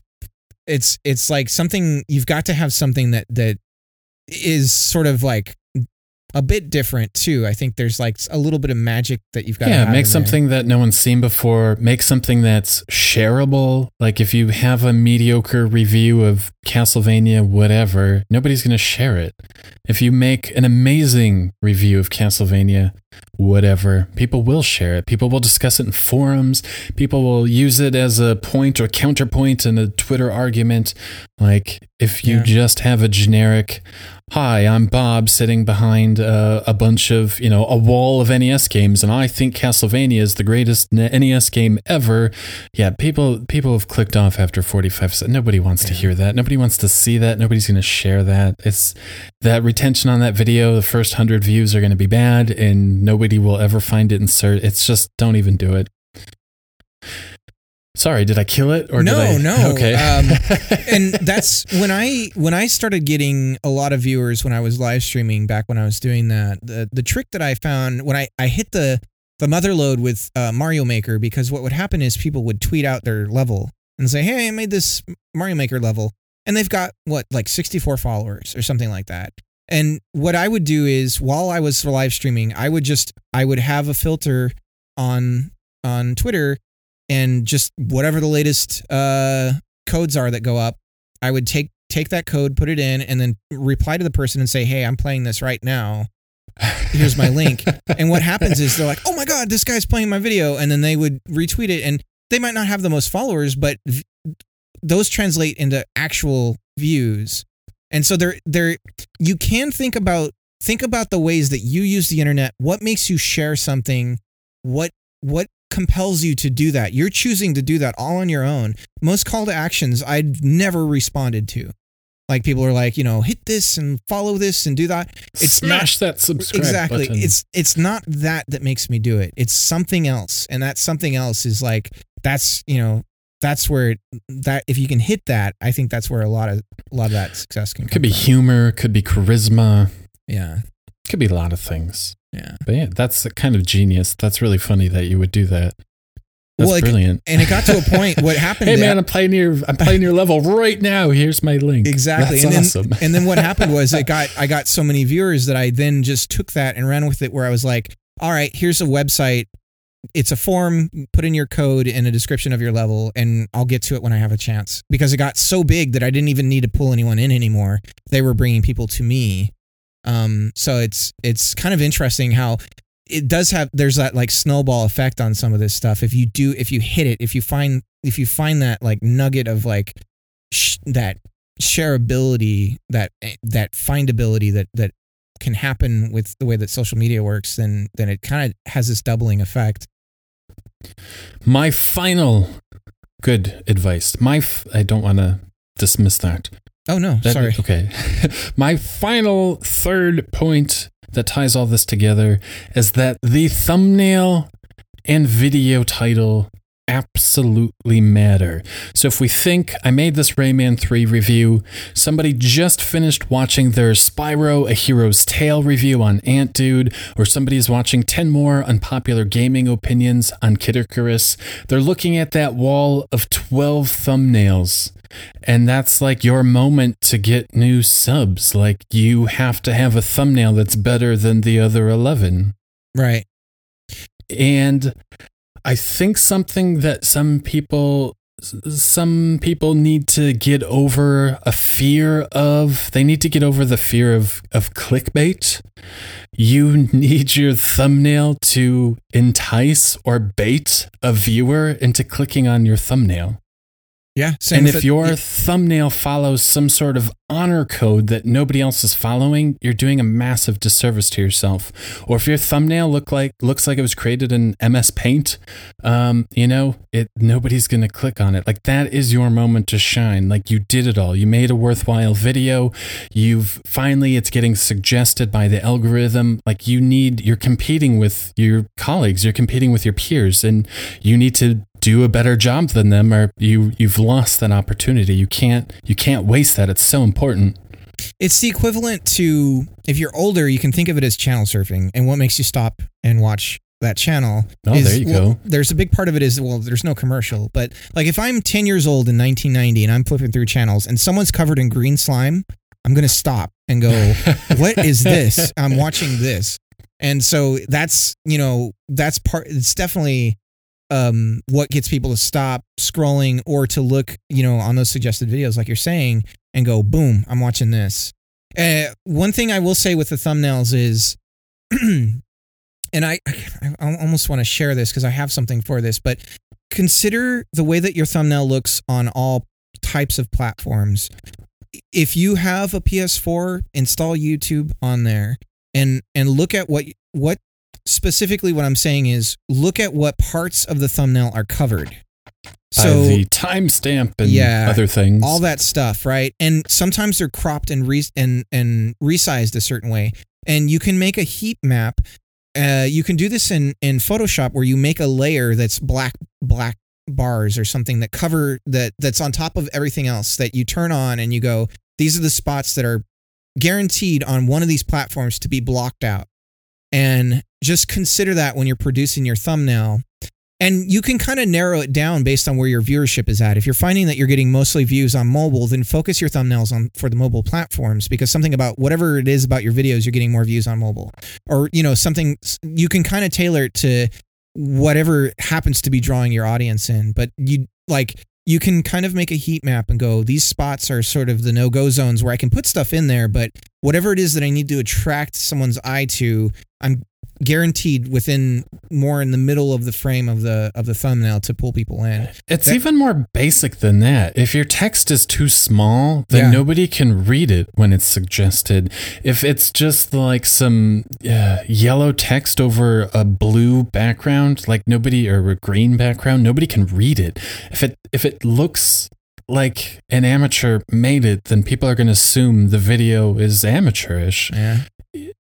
it's it's like something you've got to have something that that is sort of like a bit different too. I think there's like a little bit of magic that you've got. to
Yeah, make
in there.
something that no one's seen before. Make something that's shareable. Like if you have a mediocre review of Castlevania, whatever, nobody's going to share it. If you make an amazing review of Castlevania, whatever. People will share it. People will discuss it in forums. People will use it as a point or counterpoint in a Twitter argument. Like, if you
Yeah.
just have a generic, hi, I'm Bob sitting behind uh, a bunch of, you know, a wall of NES games, and I think Castlevania is the greatest NES game ever. Yeah, people people have clicked off after 45 seconds. Nobody wants to hear that. Nobody wants to see that. Nobody's going to share that. It's that retention on that video, the first 100 views are going to be bad and nobody will ever find it insert. It's just don't even do it. Sorry, did I kill it or
No,
did I
no,
Okay.
um, and that's when I when I started getting a lot of viewers when I was live streaming back when I was doing that. The the trick that I found when I I hit the the mother load with uh, Mario Maker because what would happen is people would tweet out their level and say, "Hey, I made this Mario Maker level," and they've got what like 64 followers or something like that. And what I would do is while I was live streaming, I would just I would have a filter on on Twitter and just whatever the latest uh, codes are that go up, I would take take that code, put it in, and then reply to the person and say, "Hey, I'm playing this right now. Here's my link." and what happens is they're like, "Oh my god, this guy's playing my video," and then they would retweet it, and they might not have the most followers, but v- those translate into actual views. And so they're they're you can think about think about the ways that you use the internet. What makes you share something? What what compels you to do that? You're choosing to do that all on your own. Most call to actions I'd never responded to. Like people are like, you know, hit this and follow this and do that. It's not
Smash that subscribe
exactly
button.
it's it's not that that makes me do it it's something else and that something else is like that's you know that's where it, that if you can hit that i think that's where a lot of a lot of that success can come
could be
from.
humor, could be charisma,
yeah
could be a lot of things.
Yeah
But yeah, that's kind of genius. That's really funny that you would do that. That's
Well, like,
brilliant.
and it got to a point what happened
Hey man, I'm playing your I'm playing your level right now. Here's my link.
Exactly.
That's
and then,
awesome.
and then what happened was it got I got so many viewers that I then just took that and ran with it where I was like, all right, here's a website. It's a form, put in your code and a description of your level, and I'll get to it when I have a chance. Because it got so big that I didn't even need to pull anyone in anymore. They were bringing people to me. Um, so it's it's kind of interesting how it does have there's that like snowball effect on some of this stuff. If you do, if you hit it, if you find if you find that like nugget of like sh- that shareability, that that findability that that can happen with the way that social media works, then then it kind of has this doubling effect.
My final good advice. My f- I don't want to dismiss that.
Oh no,
That-
sorry.
Okay. My final third point that ties all this together is that the thumbnail and video title absolutely matter. So if we think I made this Rayman 3 review, somebody just finished watching their Spyro A Hero's Tail review on Ant Dude, or somebody is watching 10 more unpopular gaming opinions on Kid Icarus, they're looking at that wall of 12 thumbnails. And that's like your moment to get new subs. Like you have to have a thumbnail that's better than the other 11.
Right.
And I think something that some people some people need to get over a fear of they need to get over the fear of of clickbait you need your thumbnail to entice or bait a viewer into clicking on your thumbnail
Yeah. Same
and if
the-
your thumbnail follows some sort of honor code that nobody else is following, you're doing a massive disservice to yourself. Or if your thumbnail look like looks like it was created in MS Paint, um, you know, it nobody's gonna click on it. Like that is your moment to shine. Like you did it all. You made a worthwhile video. You've finally it's getting suggested by the algorithm. Like you need you're competing with your colleagues, you're competing with your peers, and you need to do a better job than them or you you've lost an opportunity you can't you can't waste that it's so important
it's the equivalent to if you're older, you can think of it as channel surfing, and what makes you stop and watch that channel.
Oh,
is-
there you
well,
go.
There's a big part of it is well, there's no commercial, but like if I'm 10 years old in 1990 and I'm flipping through channels and someone's covered in green slime, I'm gonna stop and go, "What is this? I'm watching this." And so that's you know that's part. It's definitely um, what gets people to stop scrolling or to look you know on those suggested videos, like you're saying, and go, "Boom, I'm watching this." Uh, one thing I will say with the thumbnails is and I, I almost want to share this because I have something for this, but consider the way that your thumbnail looks on all types of platforms. If you have a PS4, install YouTube on there and and look at what what specifically what I'm saying is look at what parts of the thumbnail are covered.
So By the timestamp and yeah, other things,
all that stuff, right? And sometimes they're cropped and re- and and resized a certain way, and you can make a heat map. Uh, you can do this in in Photoshop where you make a layer that's black black bars or something that cover that that's on top of everything else that you turn on and you go these are the spots that are guaranteed on one of these platforms to be blocked out and just consider that when you're producing your thumbnail. And you can kind of narrow it down based on where your viewership is at. If you're finding that you're getting mostly views on mobile, then focus your thumbnails on for the mobile platforms because something about whatever it is about your videos, you're getting more views on mobile. Or, you know, something you can kind of tailor it to whatever happens to be drawing your audience in. But you like you can kind of make a heat map and go, these spots are sort of the no go zones where I can put stuff in there, but whatever it is that I need to attract someone's eye to, I'm guaranteed within more in the middle of the frame of the of the thumbnail to pull people in.
It's that, even more basic than that. If your text is too small, then yeah. nobody can read it when it's suggested. If it's just like some uh, yellow text over a blue background, like nobody or a green background, nobody can read it. If it if it looks like an amateur made it, then people are going to assume the video is amateurish.
Yeah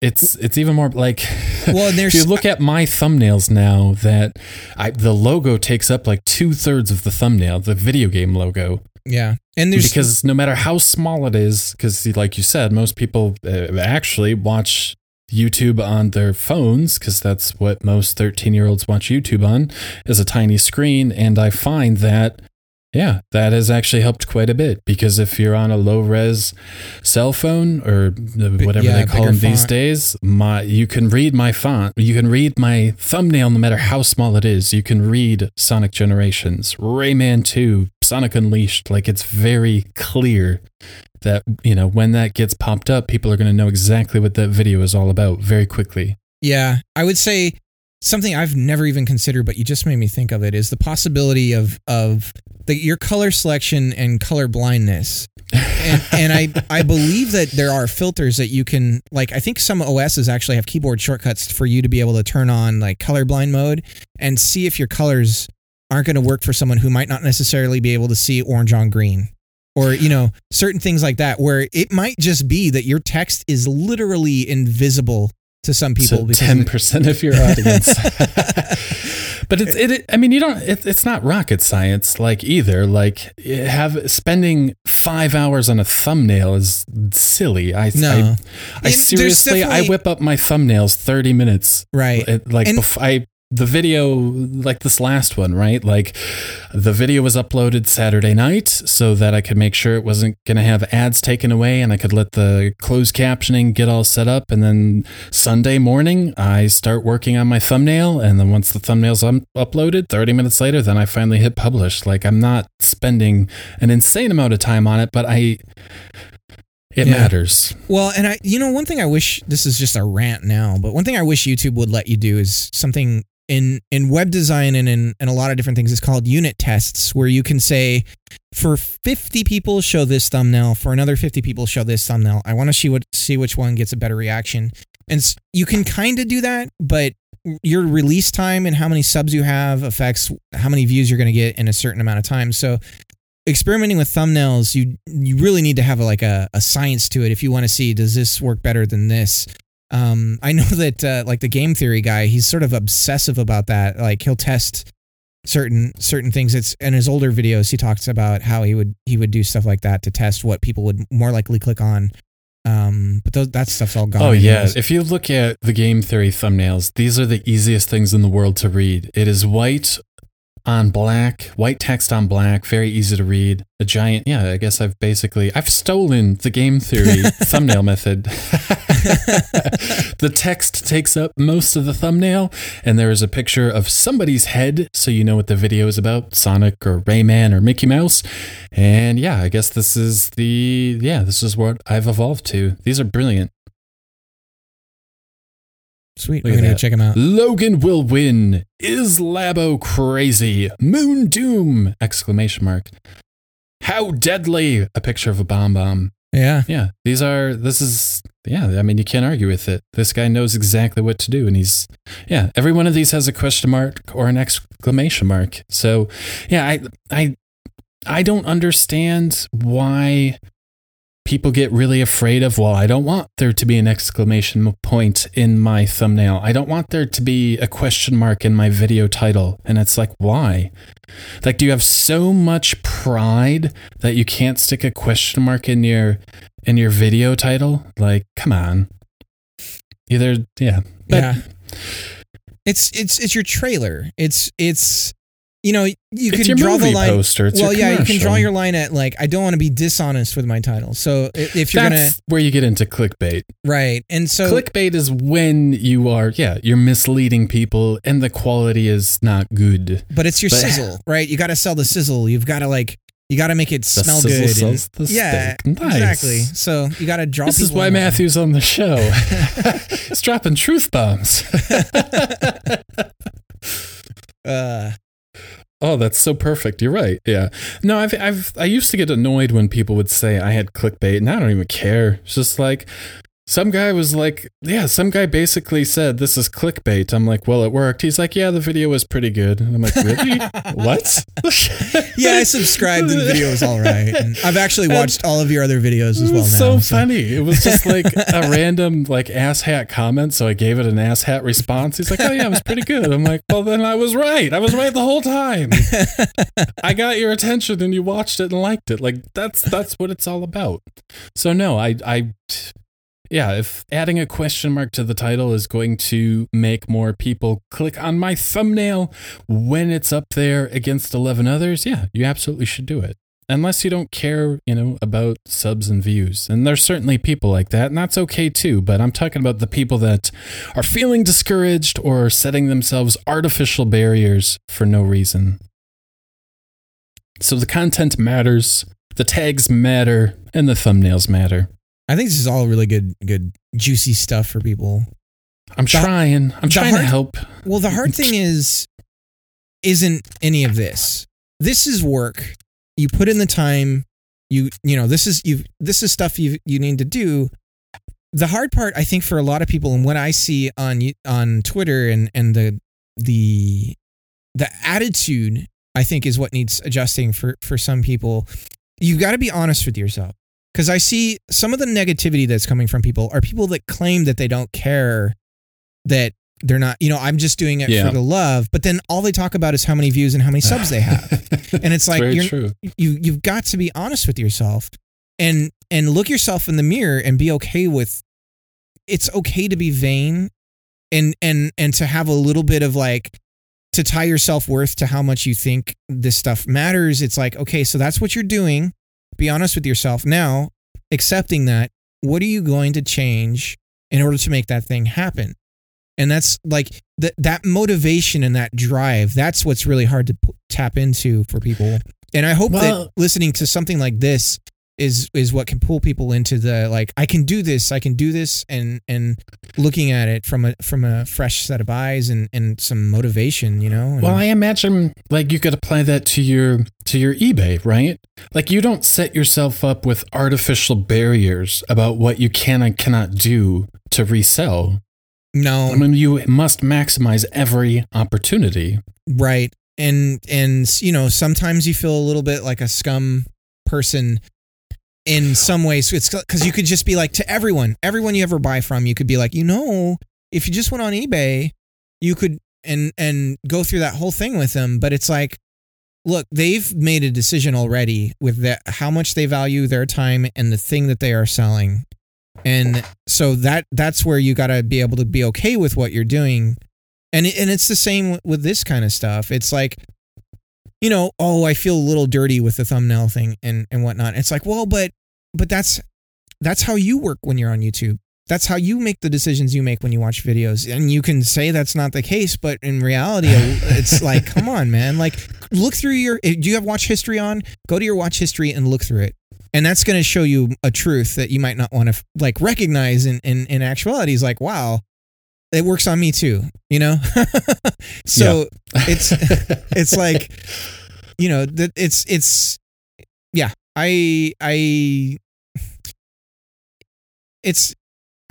it's it's even more like well there's if you look at my thumbnails now that I, the logo takes up like two-thirds of the thumbnail the video game logo.
Yeah.
And there's because no matter how small it is because like you said most people uh, actually watch youtube on their phones because that's what most 13 year olds watch youtube on is a tiny screen. And i find that yeah, that has actually helped quite a bit because if you're on a low res cell phone or whatever yeah, they call them font. these days, my you can read my font, you can read my thumbnail no matter how small it is. You can read Sonic Generations, Rayman 2, Sonic Unleashed. Like it's very clear that, you know, when that gets popped up, people are going to know exactly what that video is all about very quickly.
Yeah, I would say something I've never even considered, but you just made me think of it, is the possibility of of the, your color selection and color blindness. and, and I I believe that there are filters that you can like. I think some OSs actually have keyboard shortcuts for you to be able to turn on like colorblind mode and see if your colors aren't going to work for someone who might not necessarily be able to see orange on green or you know certain things like that where it might just be that your text is literally invisible to some people.
Ten percent of your audience. but it's it, I mean, you don't. It, it's not rocket science, like either. Like have spending five hours on a thumbnail is silly. I no. I, I seriously I whip up my thumbnails thirty minutes.
Right.
Like and, bef- I the video like this last one right like the video was uploaded saturday night so that i could make sure it wasn't going to have ads taken away and i could let the closed captioning get all set up and then sunday morning i start working on my thumbnail and then once the thumbnail's un- uploaded 30 minutes later then i finally hit publish like i'm not spending an insane amount of time on it but i it yeah. matters.
Well, and I, you know, one thing I wish this is just a rant now, but one thing I wish YouTube would let you do is something in in web design and in, in a lot of different things is called unit tests where you can say for 50 people show this thumbnail. For another 50 people show this thumbnail. I want to see what see which one gets a better reaction. And you can kind of do that but your release time and how many subs you have affects how many views you're going to get in a certain amount of time. So experimenting with thumbnails you you really need to have a, like a, a science to it if you want to see does this work better than this um, I know that uh, like the game theory guy, he's sort of obsessive about that. Like he'll test certain certain things. It's in his older videos he talks about how he would he would do stuff like that to test what people would more likely click on. Um, but those, that stuff's all gone.
Oh yeah, if you look at the game theory thumbnails, these are the easiest things in the world to read. It is white on black, white text on black, very easy to read. A giant, yeah, I guess I've basically I've stolen the game theory thumbnail method. the text takes up most of the thumbnail and there is a picture of somebody's head so you know what the video is about, Sonic or Rayman or Mickey Mouse. And yeah, I guess this is the yeah, this is what I've evolved to. These are brilliant.
Sweet.
Look
I'm gonna go check him out.
Logan will win. Is Labo crazy? Moon Doom! Exclamation mark. How deadly! A picture of a bomb bomb.
Yeah.
Yeah, these are, this is, yeah, I mean, you can't argue with it. This guy knows exactly what to do. And he's, yeah, every one of these has a question mark or an exclamation mark. So, yeah, I, I, I don't understand why people get really afraid of, well, I don't want there to be an exclamation point in my thumbnail. I don't want there to be a question mark in my video title. And it's like, why? Like, do you have so much pride that you can't stick a question mark in your in your video title? Like, come on. Either, yeah. But
yeah. It's it's it's your trailer. It's it's you know you
it's
can draw the line.
poster. It's
well, yeah, you can draw your line at like I don't want to be dishonest with my title. So if you're
That's gonna, where you get into clickbait.
right, and so
clickbait is when you are, yeah, you're misleading people and the quality is not good.
but it's your
but-
sizzle, right? You got to sell the sizzle. You've got to like you got to make it smell good. and- yeah,
steak. Nice.
exactly. So you got to draw.
This is why. Matthew's on the show. He's dropping truth bombs.
Uh,
Oh, that's so perfect. You're right. Yeah. No, I've, I've, I used to get annoyed when people would say I had clickbait, and I don't even care. It's just like some guy was like, yeah, some guy basically said this is clickbait. I'm like, well, it worked. He's like, yeah, the video was pretty good. And I'm like, really? what?
yeah, I subscribed and the video was all right. And I've actually
And-
watched all of your other videos as
It
well.
was
now,
so funny. It was just like a random like asshat comment, so I gave it an asshat response. He's like, "Oh yeah, it was pretty good." I'm like, "Well, then I was right. I was right the whole time. I got your attention, and you watched it and liked it. Like that's that's what it's all about." So no, I I yeah, if adding a question mark to the title is going to make more people click on my thumbnail when it's up there against 11 others, yeah, you absolutely should do it. Unless you don't care, you know, about subs and views. And there's certainly people like that, and that's okay too. But I'm talking about the people that are feeling discouraged or setting themselves artificial barriers for no reason. So the content matters, the tags matter, and the thumbnails matter.
I think this is all really good, good, juicy stuff for people.
I'm
The-
trying. I'm trying to help.
Well, the hard thing is, isn't any of this. This is work. You put in the time. You you know this is you this is stuff you you need to do. The hard part, I think, for a lot of people, and what I see on on Twitter and and the the the attitude, I think, is what needs adjusting for for some people. You've got to be honest with yourself because I see some of the negativity that's coming from people are people that claim that they don't care that they're not you know i'm just doing it
Yeah.
for the love but then all they talk about is how many views and how many subs they have. And it's like you're, you you've got to be honest with yourself and and look yourself in the mirror and be okay with it's okay to be vain and and and to have a little bit of like to tie your self-worth to how much you think this stuff matters. It's like okay so that's what you're doing be honest with yourself now accepting that what are you going to change in order to make that thing happen? And that's like that that motivation and that drive that's what's really hard to p- tap into for people. And i hope
Well-
that listening to something like this is is what can pull people into the like i can do this i can do this and and looking at it from a from a fresh set of eyes and and some motivation you know and,
Well, I imagine like you could apply that to your to your eBay, right? Like you don't set yourself up with artificial barriers about what you can and cannot do to resell.
no
I mean, you must maximize every opportunity.
Right. And and you know, sometimes you feel a little bit like a scum person in some ways. It's cuz you could just be like to everyone, everyone you ever buy from, you could be like, "You know, if you just went on eBay, you could and and go through that whole thing with them, but it's like look, they've made a decision already with that how much they value their time and the thing that they are selling. And so that that's where you got to be able to be okay with what you're doing and and it's the same with this kind of stuff. It's like, you know, oh, I feel a little dirty with the thumbnail thing and and whatnot. It's like, well, but but that's that's how you work when you're on YouTube. That's how you make the decisions you make when you watch videos. And you can say that's not the case, but in reality, it's like, come on, man. Like, look through your. Eh, do you have watch history on? Go to your watch history and look through it. And that's going to show you a truth that you might not want to like recognize in, in, in actuality is like, wow, it works on me too. You know, so it's it's like you know that it's it's yeah. I I it's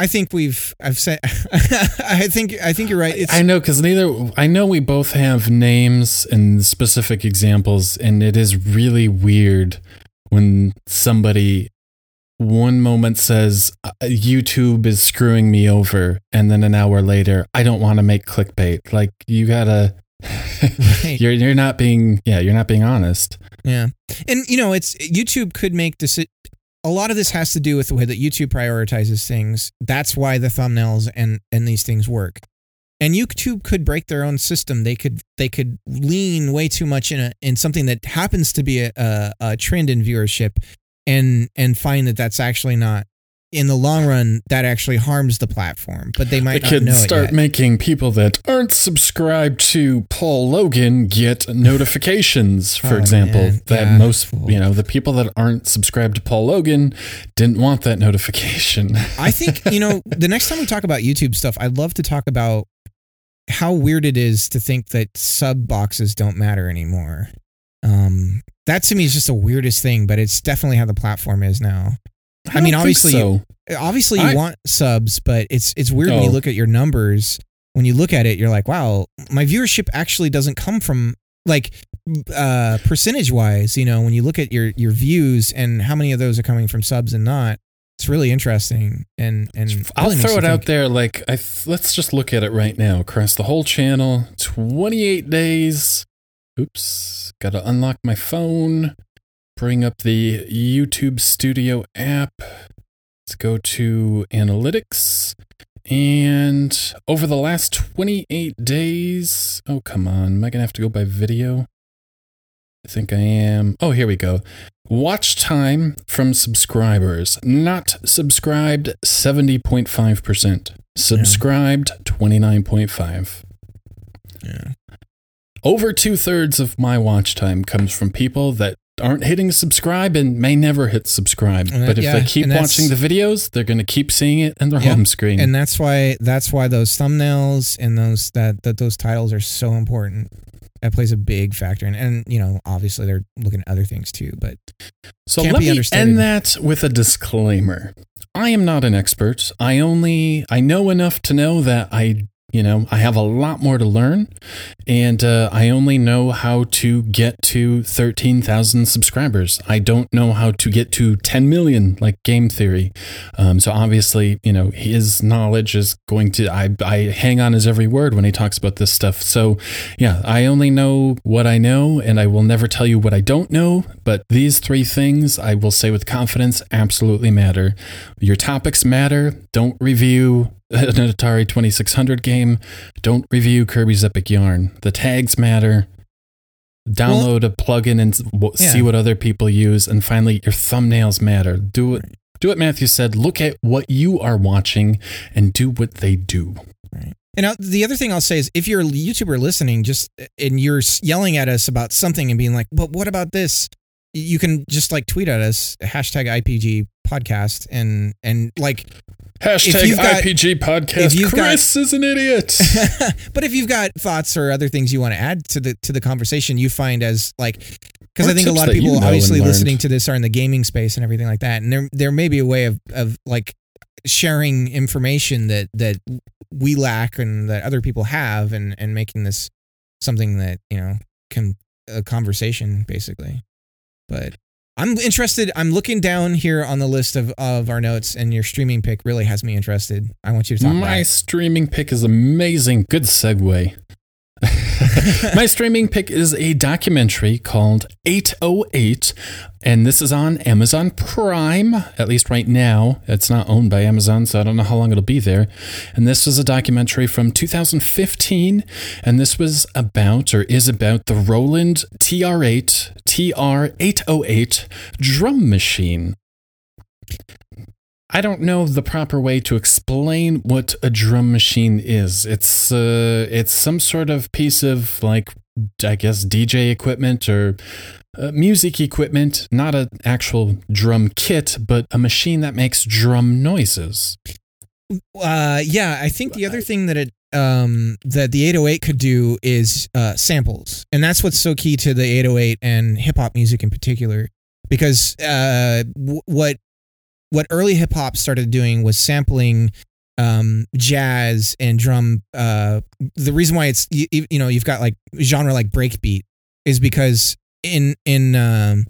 I think we've I've said I think I think you're right. It's,
I know because neither I know we both have names and specific examples, and it is really weird when somebody one moment says uh, YouTube is screwing me over, and then an hour later, I don't want to make clickbait. Like you gotta,
Right.
you're you're not being yeah you're not being honest.
Yeah. And you know, it's YouTube could make deci- a lot of this has to do with the way that YouTube prioritizes things. That's why the thumbnails and and these things work. And YouTube could break their own system. They could they could lean way too much in a in something that happens to be a, a, a trend in viewership, and and find that that's actually not in the long run that actually harms the platform. But they
They
might not
could
know
start
it yet.
making people that aren't subscribed to Paul Logan get notifications, for
Oh,
example.
man.
That
Yeah.
most, you know, the people that aren't subscribed to Paul Logan didn't want that notification.
I think, you know, the next time we talk about YouTube stuff, I'd love to talk about how weird it is to think that sub boxes don't matter anymore. Um, that to me is just the weirdest thing, but it's definitely how the platform is now. I mean,
don't think
obviously
so.
Obviously, you want subs, but it's it's weird when you
Oh.
look at your numbers. When you look at it, you're like, wow, my viewership actually doesn't come from like uh percentage wise. You know, when you look at your your views and how many of those are coming from subs and not, it's really interesting. And and
I'll
really
throw
you
it out there. Like, I th- let's just look at it right now across the whole channel. Twenty-eight days. Oops, got to unlock my phone. Bring up the YouTube Studio app. Let's go to analytics. And over the last 28 days, oh, come on. Am I going to have to go by video? I think I am. Oh, here we go. Watch time from subscribers. Not subscribed, 70.5%. Subscribed, 29.5.
Yeah.
Over two thirds of my watch time comes from people that aren't hitting subscribe and may never hit subscribe.
That-
but if
yeah,
they keep watching the videos, they're going to keep seeing it in their
Yeah,
home screen.
and that's why that's why those thumbnails and those that that those titles are so important. That plays a big factor, and and you know obviously they're looking at other things too. But
So
Can't
let
be
me end that with a disclaimer. I am not an expert. I only I know enough to know that I you know I have a lot more to learn, and uh, I only know how to get to thirteen thousand subscribers. I don't know how to get to ten million like Game Theory. Um, so obviously, you know his knowledge is going to I I hang on his every word when he talks about this stuff. So yeah, I only know what I know, and I will never tell you what I don't know. But these three things I will say with confidence absolutely matter. Your topics matter. Don't review an Atari 2600 game. Don't review Kirby's Epic Yarn. The tags matter. Download a plugin and w- see what other people use. And finally, your thumbnails matter. Do it. Do what Matthew said. Look at what you are watching and do what they do. Right.
And now, the other thing I'll say is if you're a YouTuber listening, just and you're yelling at us about something and being like, but what about this? You can just like tweet at us, hashtag IPG podcast, and and like,
Hashtag
got-
IPG podcast.
you've got-
Chris is an idiot.
but if you've got thoughts or other things you want to add to the to the conversation, you find as like because I think a lot of
that you
people
know
obviously listening to this are in the gaming space and everything like that, and there there may be a way of of like sharing information that that we lack and that other people have, and and making this something that you know can a conversation basically. But I'm interested. I'm looking down here on the list of of our notes, and your streaming pick really has me interested. I want you to talk about
My streaming pick is amazing. Good segue. My streaming pick is a documentary called 808, and this is on Amazon Prime, at least right now. It's not owned by Amazon, so I don't know how long it'll be there. And this was a documentary from 2015, and this was about, or is about, the Roland TR8, TR808 drum machine. I don't know the proper way to explain what a drum machine is. It's uh, it's some sort of piece of like I guess DJ equipment or uh, music equipment, not an actual drum kit, but a machine that makes drum noises.
Uh, yeah, I think the other thing that it um that the 808 could do is uh samples, and that's what's so key to the 808 and hip hop music in particular, because uh w- what what early hip hop started doing was sampling um jazz and drum uh the reason why it's you, you know you've got like genre like breakbeat is because in in um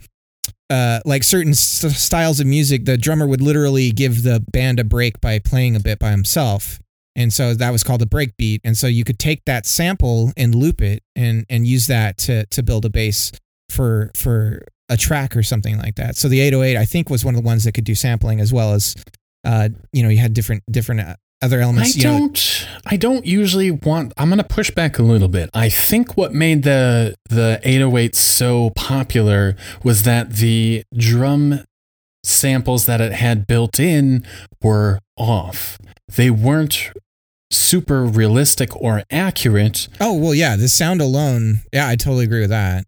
uh like certain st- styles of music the drummer would literally give the band a break by playing a bit by himself. And so that was called a breakbeat. And so you could take that sample and loop it and and use that to to build a bass for for a track or something like that so the 808 i think was one of the ones that could do sampling as well as uh you know you had different different uh, other
I
elements you know
don't. I don't usually want. I'm gonna push back a little bit. I think what made the the 808 so popular was that the drum samples that it had built in were off. They weren't super realistic or accurate.
Oh well, yeah. The sound alone, yeah, I totally agree with that.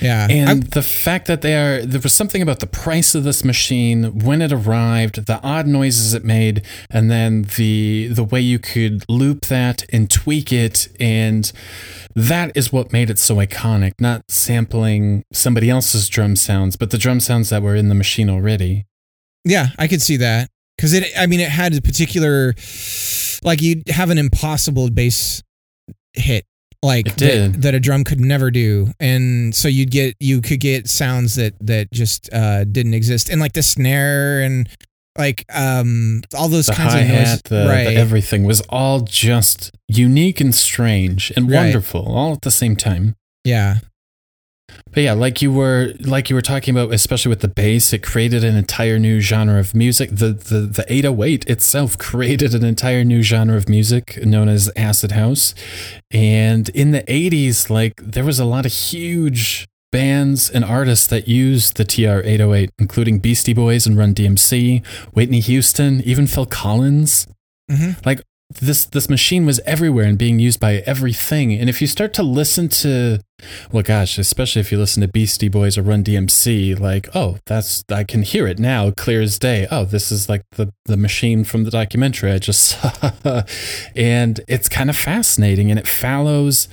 Yeah,
And
I-
the fact that they are, there was something about the price of this machine when it arrived, the odd noises it made, and then the the way you could loop that and tweak it, and that is what made it so iconic. Not sampling somebody else's drum sounds, but the drum sounds that were in the machine already.
yeah, I could see that because it. I mean, it had a particular, like you'd have an impossible bass hit, like. That, that a drum could never do, and so you'd get you could get sounds that that just uh, didn't exist, and like the snare and like um all those
The
kinds of noises,
hat, the, the
right?
everything was all just unique and strange and
Right.
wonderful, all at the same time.
yeah,
But yeah, like you were like you were talking about, especially with the bass, it created an entire new genre of music. The the the 808 itself created an entire new genre of music known as acid house. And in the 80s, like there was a lot of huge bands and artists that used the TR 808, including Beastie Boys and Run DMC, Whitney Houston, even Phil Collins
hmm
like this this machine was everywhere and being used by everything. And if you start to listen to well gosh especially if you listen to beastie boys or run dmc like oh that's i can hear it now clear as day. Oh this is like the the machine from the documentary i just saw. And it's kind of fascinating and it follows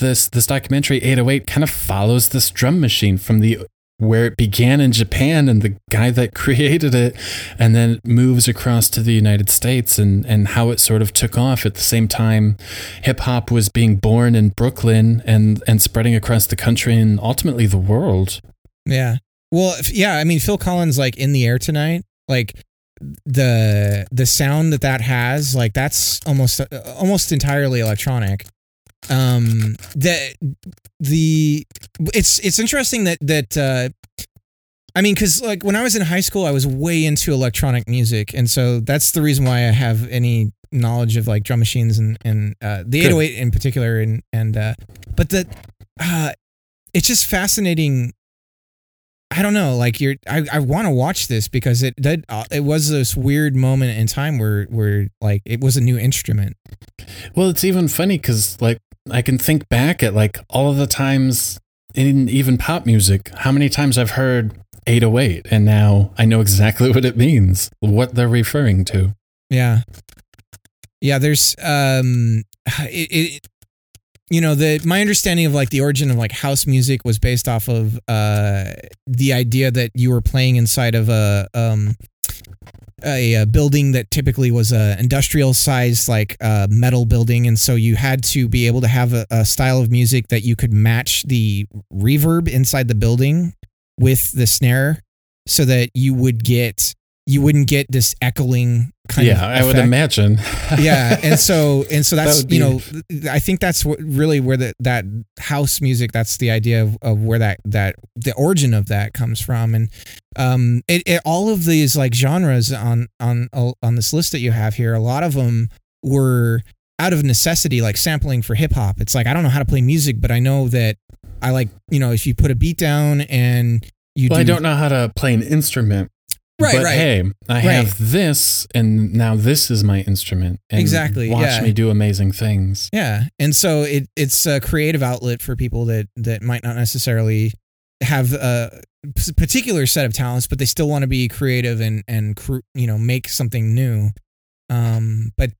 this this documentary 808 kind of follows this drum machine from the where it began in Japan and the guy that created it and then it moves across to the United States and, and how it sort of took off at the same time hip hop was being born in Brooklyn and, and spreading across the country and ultimately the world.
Yeah. Well, yeah. I mean, Phil Collins, like in the air tonight, like the the sound that that has, like that's almost uh, almost entirely electronic. Um, that the it's it's interesting that that uh, I mean, because like when I was in high school, I was way into electronic music, and so that's the reason why I have any knowledge of like drum machines and and uh, the
Good.
808 in particular, and and uh, but the uh, it's just fascinating. I don't know, like you're. I, I want to watch this because it did. Uh, it was this weird moment in time where where like it was a new instrument.
Well, it's even funny because, like, I can think back at like all of the times in even pop music, how many times I've heard 808, and now I know exactly what it means, what they're referring to.
Yeah. Yeah, there's um it, it you know, the my understanding of like the origin of like house music was based off of uh the idea that you were playing inside of a um a, uh building that typically was a industrial sized like uh, metal building and so you had to be able to have a, a style of music that you could match the reverb inside the building with the snare so that you would get you wouldn't get this echoing kind of
yeah, I would imagine.
yeah and so and so that's
would
you know i think that's what really where the that house music that's the idea of, of where that that the origin of that comes from and um it, it all of these like genres on on on this list that you have here a lot of them were out of necessity like sampling for hip hop it's like i don't know how to play music but i know that i like you know if you put a beat down and you
well,
do
I don't know how to play an instrument.
Right,
but
right.
hey, I have this, and now this is my instrument. And
Exactly,
Watch
yeah.
me do amazing things.
Yeah, and so it it's a creative outlet for people that that might not necessarily have a particular set of talents, but they still want to be creative and and you know make something new. Um, but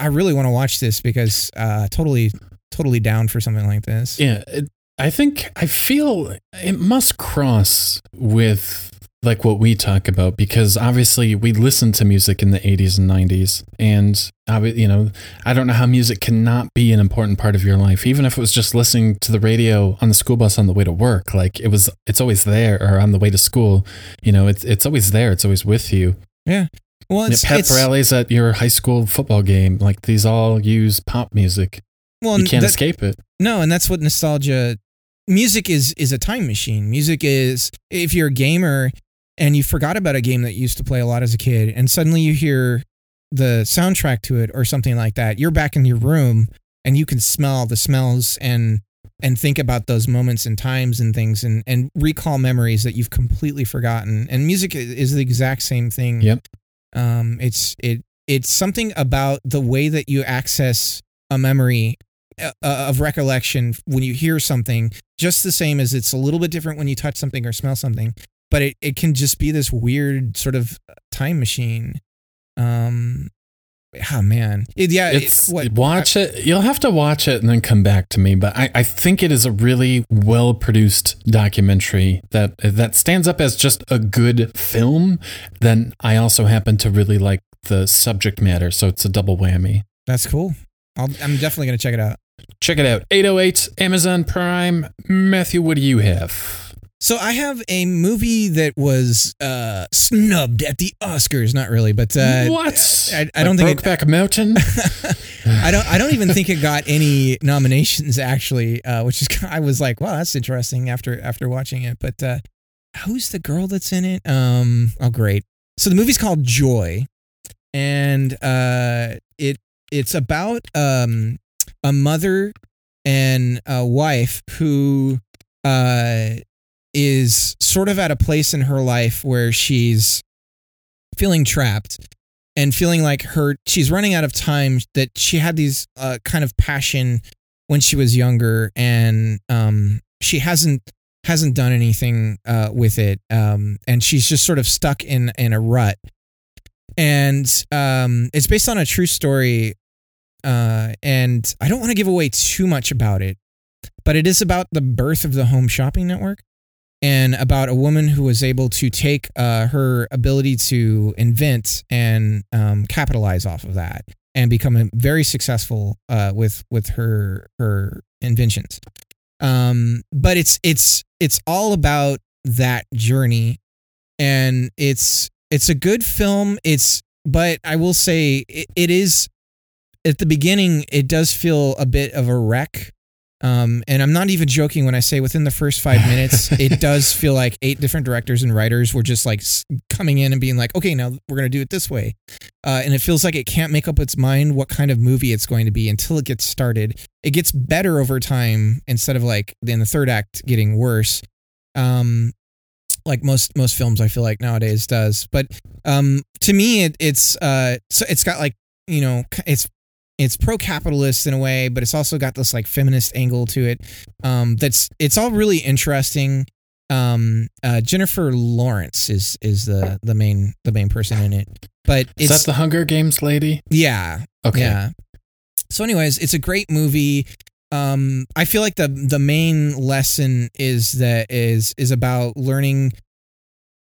I really want to watch this because uh, totally, totally down for something like this.
Yeah, it, I think I feel it must cross with like what we talk about because obviously we listened to music in the 80s and 90s and you know i don't know how music cannot be an important part of your life even if it was just listening to the radio on the school bus on the way to work like it was it's always there or on the way to school you know it's it's always there it's always with you.
Yeah. Well it's,
pep it's, rallies at your high school football game like these all use pop music. Well you can't that, escape it.
No and that's what nostalgia music is is a time machine. Music is if you're a gamer and you forgot about a game that you used to play a lot as a kid and suddenly you hear the soundtrack to it or something like that you're back in your room and you can smell the smells and and think about those moments and times and things and and recall memories that you've completely forgotten. And music is the exact same thing.
Yep.
Um it's it it's something about the way that you access a memory uh, uh of recollection when you hear something just the same as it's a little bit different when you touch something or smell something but it, it can just be this weird sort of time machine. Um, oh man, it, yeah,
it's it, what, watch I, it. You'll have to watch it and then come back to me. But I, I think it is a really well produced documentary that that stands up as just a good film. Then I also happen to really like the subject matter, so it's a double whammy.
That's cool. i am definitely gonna check it out.
Check it out. 808 Amazon Prime. Matthew, what do you have?
So I have a movie that was uh, snubbed at the Oscars. Not really, but uh,
what?
I, I don't
think
Brokeback
it, Mountain.
I don't. I don't even think it got any nominations actually, uh, which is I was like, wow, that's interesting after after watching it. But uh, who's the girl that's in it? Um, oh, great. So the movie's called Joy, and uh, it it's about um, a mother and a wife who uh is sort of at a place in her life where she's feeling trapped and feeling like her she's running out of time that she had these uh, kind of passion when she was younger and um, she hasn't hasn't done anything uh, with it um, and she's just sort of stuck in in a rut. And um, it's based on a true story uh, and I don't want to give away too much about it but it is about the birth of the home shopping network and about a woman who was able to take uh, her ability to invent and um, capitalize off of that and become very successful uh, with with her her inventions. Um, but it's it's it's all about that journey, and it's it's a good film. It's but I will say it, it is at the beginning. It does feel a bit of a wreck um, and I'm not even joking when I say within the first five minutes, it does feel like eight different directors and writers were just like coming in and being like, okay, now we're going to do it this way. Uh, and it feels like it can't make up its mind what kind of movie it's going to be until it gets started. It gets better over time instead of like in the third act getting worse. Um, like most most films I feel like nowadays does. But um, to me, it, it's uh, so it's got like you know it's it's pro-capitalist in a way, but it's also got this like feminist angle to it. Um, that's it's all really interesting. Um, uh, Jennifer Lawrence is is the the main the main person in it. But
is that the Hunger Games lady?
Yeah.
Okay.
Yeah. So, anyways, it's a great movie. Um, I feel like the the main lesson is that is is about learning,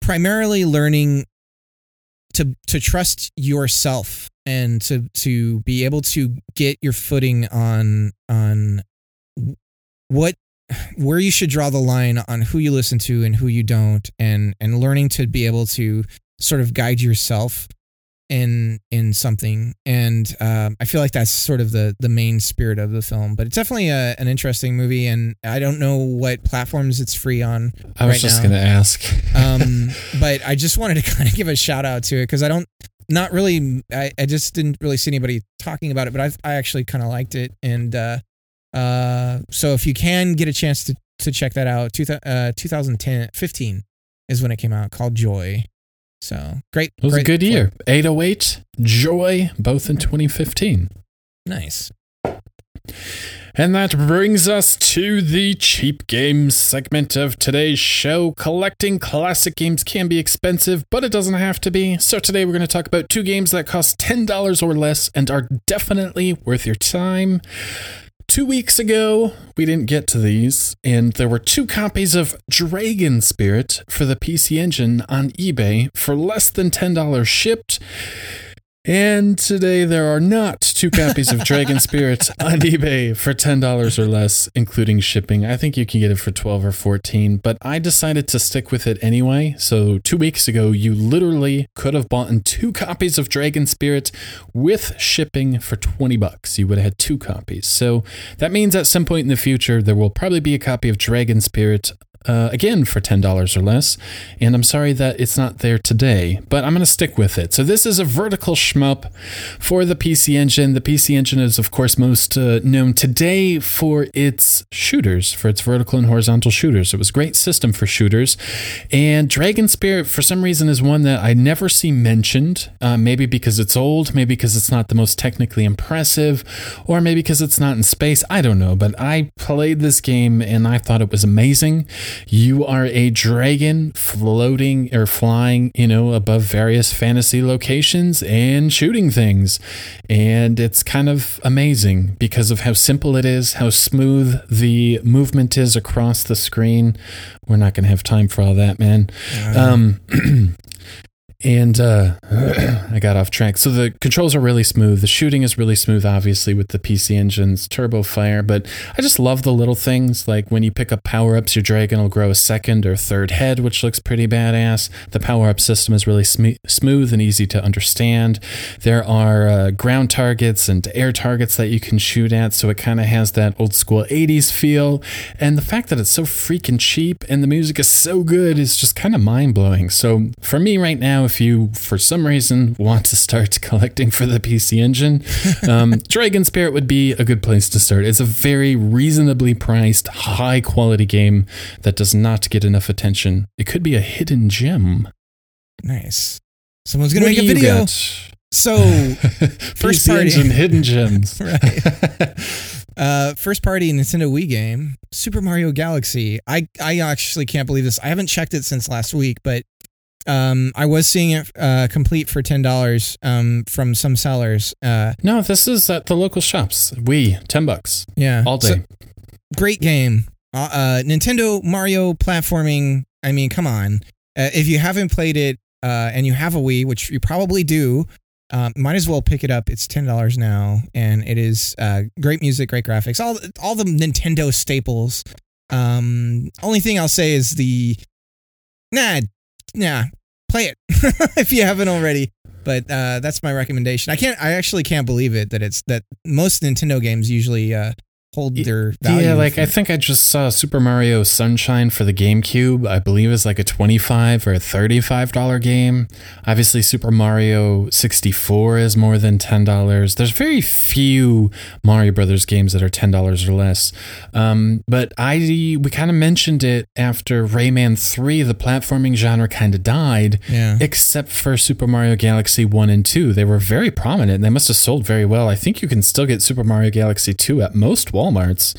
primarily learning to to trust yourself and to to be able to get your footing on on what where you should draw the line on who you listen to and who you don't and and learning to be able to sort of guide yourself in in something. And um, i feel like that's sort of the the main spirit of the film but it's definitely a, an interesting movie and i don't know what platforms it's free on
i was right just gonna ask.
Um, but i just wanted to kind of give a shout out to it because i don't not really I, I just didn't really see anybody talking about it but i i actually kind of liked it and uh uh so if you can get a chance to to check that out two, uh 2010 15 is when it came out called joy. So great
it was
great
a good year. 808 joy both in 2015
nice
And that brings us to the cheap games segment of today's show. Collecting classic games can be expensive, but it doesn't have to be. So today we're going to talk about two games that cost $10 or less and are definitely worth your time. Two weeks ago, we didn't get to these, and there were two copies of Dragon Spirit for the PC Engine on eBay for less than $10 shipped. And today there are not two copies of Dragon Spirit on eBay for $10 or less, including shipping. I think you can get it for 12 or 14, but I decided to stick with it anyway. So 2 weeks ago, you literally could have bought two copies of Dragon Spirit with shipping for 20 bucks. You would have had two copies. So that means at some point in the future there will probably be a copy of Dragon Spirit uh, again for $10 or less. And I'm sorry that it's not there today, but I'm going to stick with it. So, this is a vertical shmup for the PC Engine. The PC Engine is, of course, most uh, known today for its shooters, for its vertical and horizontal shooters. It was a great system for shooters. And Dragon Spirit, for some reason, is one that I never see mentioned. Uh, maybe because it's old, maybe because it's not the most technically impressive, or maybe because it's not in space. I don't know. But I played this game and I thought it was amazing. You are a dragon floating or flying, you know, above various fantasy locations and shooting things. And it's kind of amazing because of how simple it is, how smooth the movement is across the screen. We're not going to have time for all that, man. Um, and uh, I got off track. So the controls are really smooth. The shooting is really smooth, obviously, with the PC Engine's turbo fire. But I just love the little things, like when you pick up power ups, your dragon will grow a second or third head, which looks pretty badass. The power up system is really sm- smooth and easy to understand. There are uh, ground targets and air targets that you can shoot at, so it kind of has that old school 80s feel. And the fact that it's so freaking cheap and the music is so good is just kind of mind blowing. So for me right now, if you, for some reason, want to start collecting for the PC Engine, um, Dragon Spirit would be a good place to start. It's a very reasonably priced, high quality game that does not get enough attention. It could be a hidden gem.
Nice. Someone's gonna make a video.
got?
So
First
party.
Engine hidden gems.
right. Uh, first party Nintendo Wii game, Super Mario Galaxy. I I actually can't believe this. I haven't checked it since last week, but um, I was seeing it uh, complete for ten dollars um, from some sellers. Uh,
No, this is at the local shops. We ten bucks
yeah,
all
So-
day.
great game. Uh, uh, Nintendo Mario platforming. I mean, come on. Uh, if you haven't played it uh, and you have a Wii, which you probably do, um, might as well pick it up. It's ten dollars now, and it is uh, great music, great graphics, all all the Nintendo staples. Um, only thing I'll say is the nah, nah, play it if you haven't already. But uh, that's my recommendation. I can't. I actually can't believe it that it's that most Nintendo games usually uh, hold their value.
Yeah, like I think I just saw Super Mario Sunshine for the GameCube. I believe is like a twenty-five or a thirty-five dollar game. Obviously, Super Mario sixty-four is more than ten dollars. There's very few Mario Brothers games that are ten dollars or less. Um, but I we kind of mentioned it after Rayman three. The platforming genre kind of died
yeah.
except for Super Mario Galaxy 1 and 2. They were very prominent they must have sold very well. I think you can still get Super Mario Galaxy 2 at most Walmarts.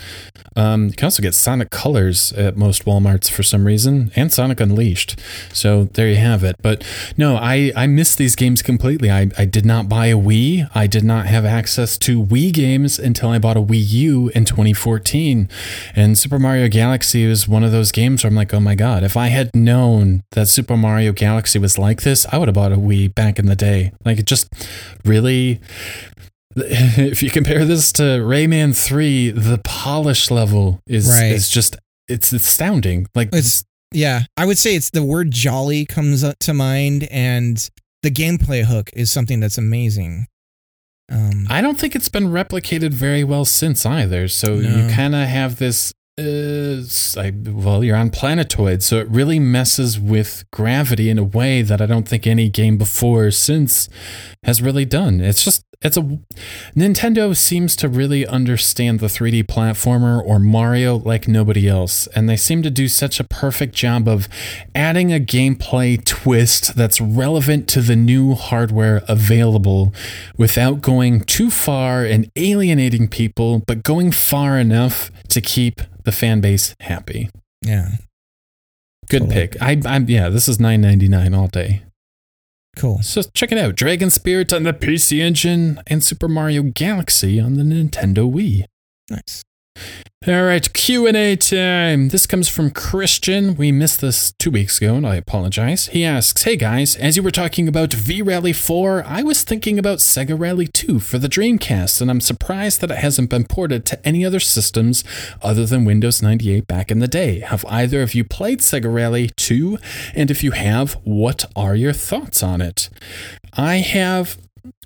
Um, you can also get Sonic Colors at most Walmarts for some reason and Sonic Unleashed. So there you have it. But no, I, I missed these games completely. I, I did not buy a Wii. I did not have access to Wii games until I bought a Wii U in 2014. And Super Mario Galaxy was one of those games where I'm like, oh my God, if I had known that Super Mario Galaxy was like this, I would have bought a Wii back in the day. Like it just really. If you compare this to Rayman 3, the polish level is
Right.
is just it's astounding. Like
It's yeah. I would say it's the word jolly comes to mind, and the gameplay hook is something that's amazing. Um,
I don't think it's been replicated very well since either. So you kind of have this. Uh, s- I, well, you're on planetoid, so it really messes with gravity in a way that I don't think any game before or since has really done. It's just it's a Nintendo seems to really understand the 3D platformer or Mario like nobody else, and they seem to do such a perfect job of adding a gameplay twist that's relevant to the new hardware available without going too far and alienating people, but going far enough to keep the fan base happy.
Yeah.
Good pick. I, I'm yeah. This is nine ninety nine all day.
Cool.
So check it out: Dragon Spirit on the PC Engine and Super Mario Galaxy on the Nintendo Wii.
Nice.
All right, Q and A time. This comes from Christian. We missed this two weeks ago, and I apologize. He asks, "Hey guys, as you were talking about V Rally 4, I was thinking about Sega Rally 2 for the Dreamcast, and I'm surprised that it hasn't been ported to any other systems other than Windows 98 back in the day. Have either of you played Sega Rally 2? And if you have, what are your thoughts on it?" I have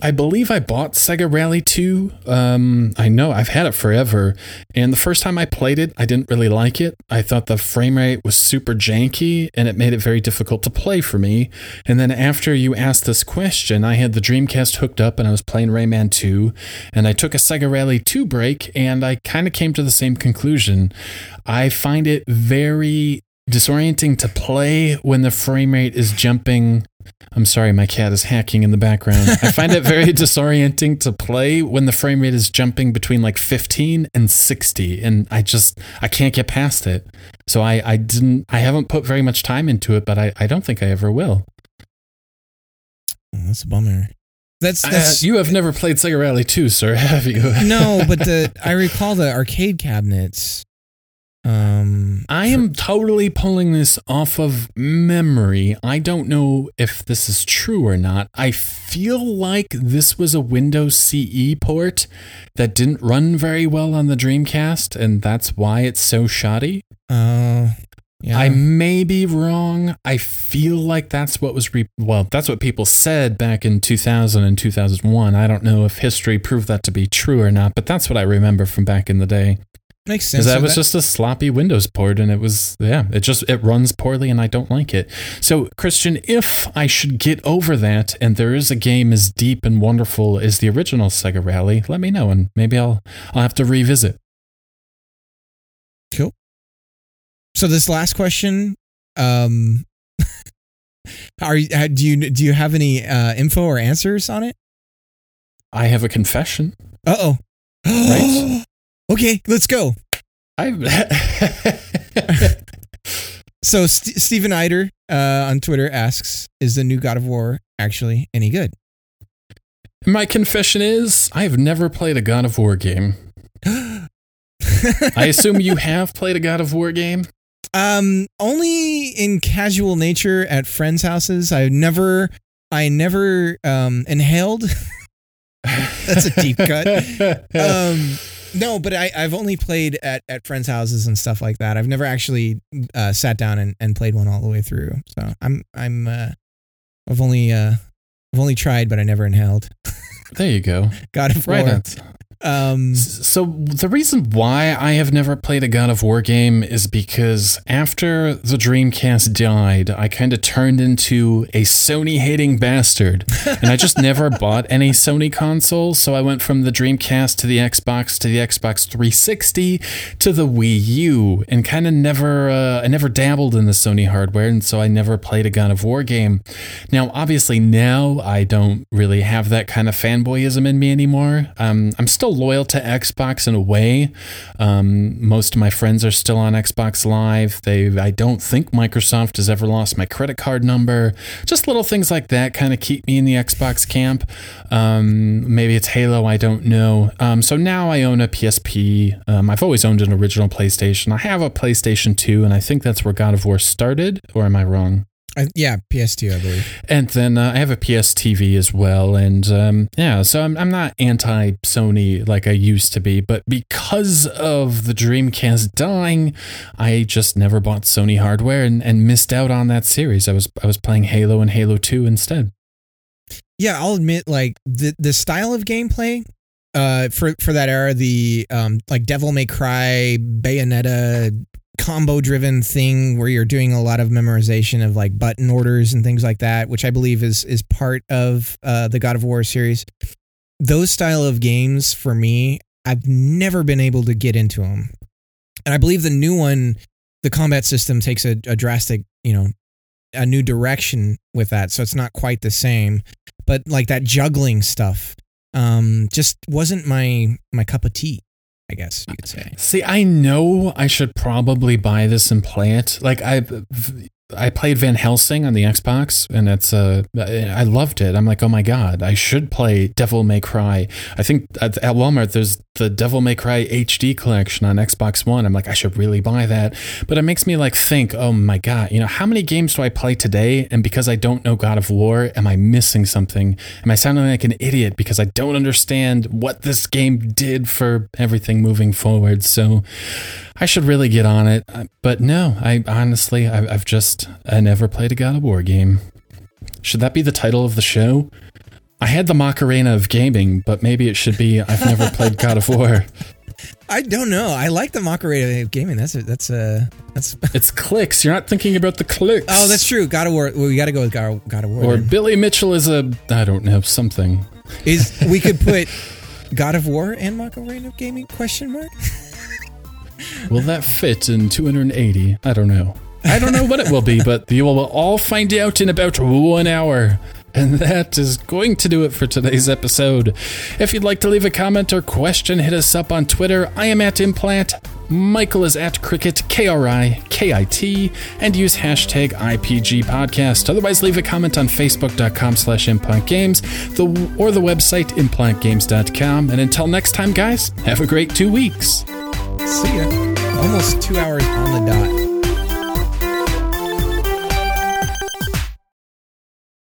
I believe I bought Sega Rally 2. Um, I know I've had it forever. And the first time I played it, I didn't really like it. I thought the frame rate was super janky and it made it very difficult to play for me. And then after you asked this question, I had the Dreamcast hooked up and I was playing Rayman 2. And I took a Sega Rally 2 break and I kind of came to the same conclusion. I find it very disorienting to play when the frame rate is jumping I'm sorry, my cat is hacking in the background. I find it very disorienting to play when the frame rate is jumping between like 15 and 60, and I just I can't get past it. So I I didn't I haven't put very much time into it, but I I don't think I ever will.
Oh, that's a bummer. That's
Uh,
that's
you have never played Sega Rally 2, sir, have you?
no, but the I recall the arcade cabinets. Um,
I am totally pulling this off of memory. I don't know if this is true or not. I feel like this was a Windows CE port that didn't run very well on the Dreamcast, and that's why it's so shoddy.
uh, yeah.
I may be wrong. I feel like that's what was re- well, that's what people said back in 2000 and 2001. I don't know if history proved that to be true or not, but that's what I remember from back in the day.
Makes sense.
That was just a sloppy Windows port, and it was yeah, it just it runs poorly, and I don't like it. So, Christian, if I should get over that, and there is a game as deep and wonderful as the original Sega Rally, let me know, and maybe I'll I'll have to revisit.
Cool. So this last question, um, are you, do you do you have any uh, info or answers on it?
I have a confession.
Uh oh.
Right.
Okay, let's go.
I
So St- Stephen Eider uh, on Twitter asks, "Is the new God of War actually any good?"
my confession is I have never played a God of War game. I assume you have played a God of War game.
Um, only in casual nature at friends' houses. I never, I never um inhaled. That's a deep cut. Um, no, but I, I've only played at, at friends' houses and stuff like that. I've never actually uh, sat down and, and played one all the way through. So I'm I'm uh, I've only uh, I've only tried, but I never inhaled.
there you go.
God of
Right.
War.
on.
Um,
So the reason why I have never played a God of War game is because after the Dreamcast died, I kind of turned into a Sony hating bastard, and I just never bought any Sony consoles. So I went from the Dreamcast to the Xbox to the Xbox 360 to the Wii U, and kind of never uh, I never dabbled in the Sony hardware, and so I never played a God of War game. Now, obviously, now I don't really have that kind of fanboyism in me anymore. Um, I'm still loyal to Xbox in a way. Um, most of my friends are still on Xbox Live. They, I don't think Microsoft has ever lost my credit card number. Just little things like that kind of keep me in the Xbox camp. Um, maybe it's Halo. I don't know. Um, so now I own a PSP. Um, I've always owned an original PlayStation. I have a PlayStation 2, and I think that's where God of War started. Or am I wrong?
I, yeah, PS2, I believe.
And then uh, I have a PS TV as well. And um, yeah, so I'm, I'm not anti Sony like I used to be. But because of the Dreamcast dying, I just never bought Sony hardware and, and missed out on that series. I was I was playing Halo and Halo 2 instead.
Yeah, I'll admit, like the the style of gameplay, uh, for for that era, the um, like Devil May Cry, Bayonetta, combo driven thing where you're doing a lot of memorization of like button orders and things like that, which I believe is is part of uh the God of War series. those style of games for me, I've never been able to get into them. And I believe the new one, the combat system takes a, a drastic, you know, a new direction with that. So it's not quite the same. But like that juggling stuff, um, just wasn't my my cup of tea. I guess you could say.
See, I know I should probably buy this and play it. Like I I played Van Helsing on the Xbox, and it's uh, I loved it. I'm like, oh my god, I should play Devil May Cry. I think at, at, Walmart there's the Devil May Cry HD collection on Xbox One. I'm like, I should really buy that. But it makes me like think, oh my god, you know, how many games do I play today? And because I don't know God of War, am I missing something? Am I sounding like an idiot because I don't understand what this game did for everything moving forward? So. I should really get on it. Uh, but no, I honestly, I've just, I never played a God of War game. Should that be the title of the show? I had the Macarena of gaming, but maybe it should be I've never played God of War.
I don't know. I like the Macarena of gaming. That's a, that's a that's.
It's clicks. You're not thinking about the clicks.
Oh, that's true. God of War. Well, we got to go with God, God of War.
Or then. Billy Mitchell is a I don't know something.
Is we could put God of War and Macarena of gaming question mark.
Will that fit in 280? I don't know. I don't know what it will be, but you will all find out in about one hour. And that is going to do it for today's episode. If you'd like to leave a comment or question, hit us up on Twitter. I am at Implant. Michael is at Krikkit, K R I K I T, and use hashtag IPG Podcast. Otherwise, leave a comment on Facebook.com slash Implant Games the, or the website ImplantGames.com. And until next time, guys, have a great two weeks.
See ya. Almost two hours on the dot.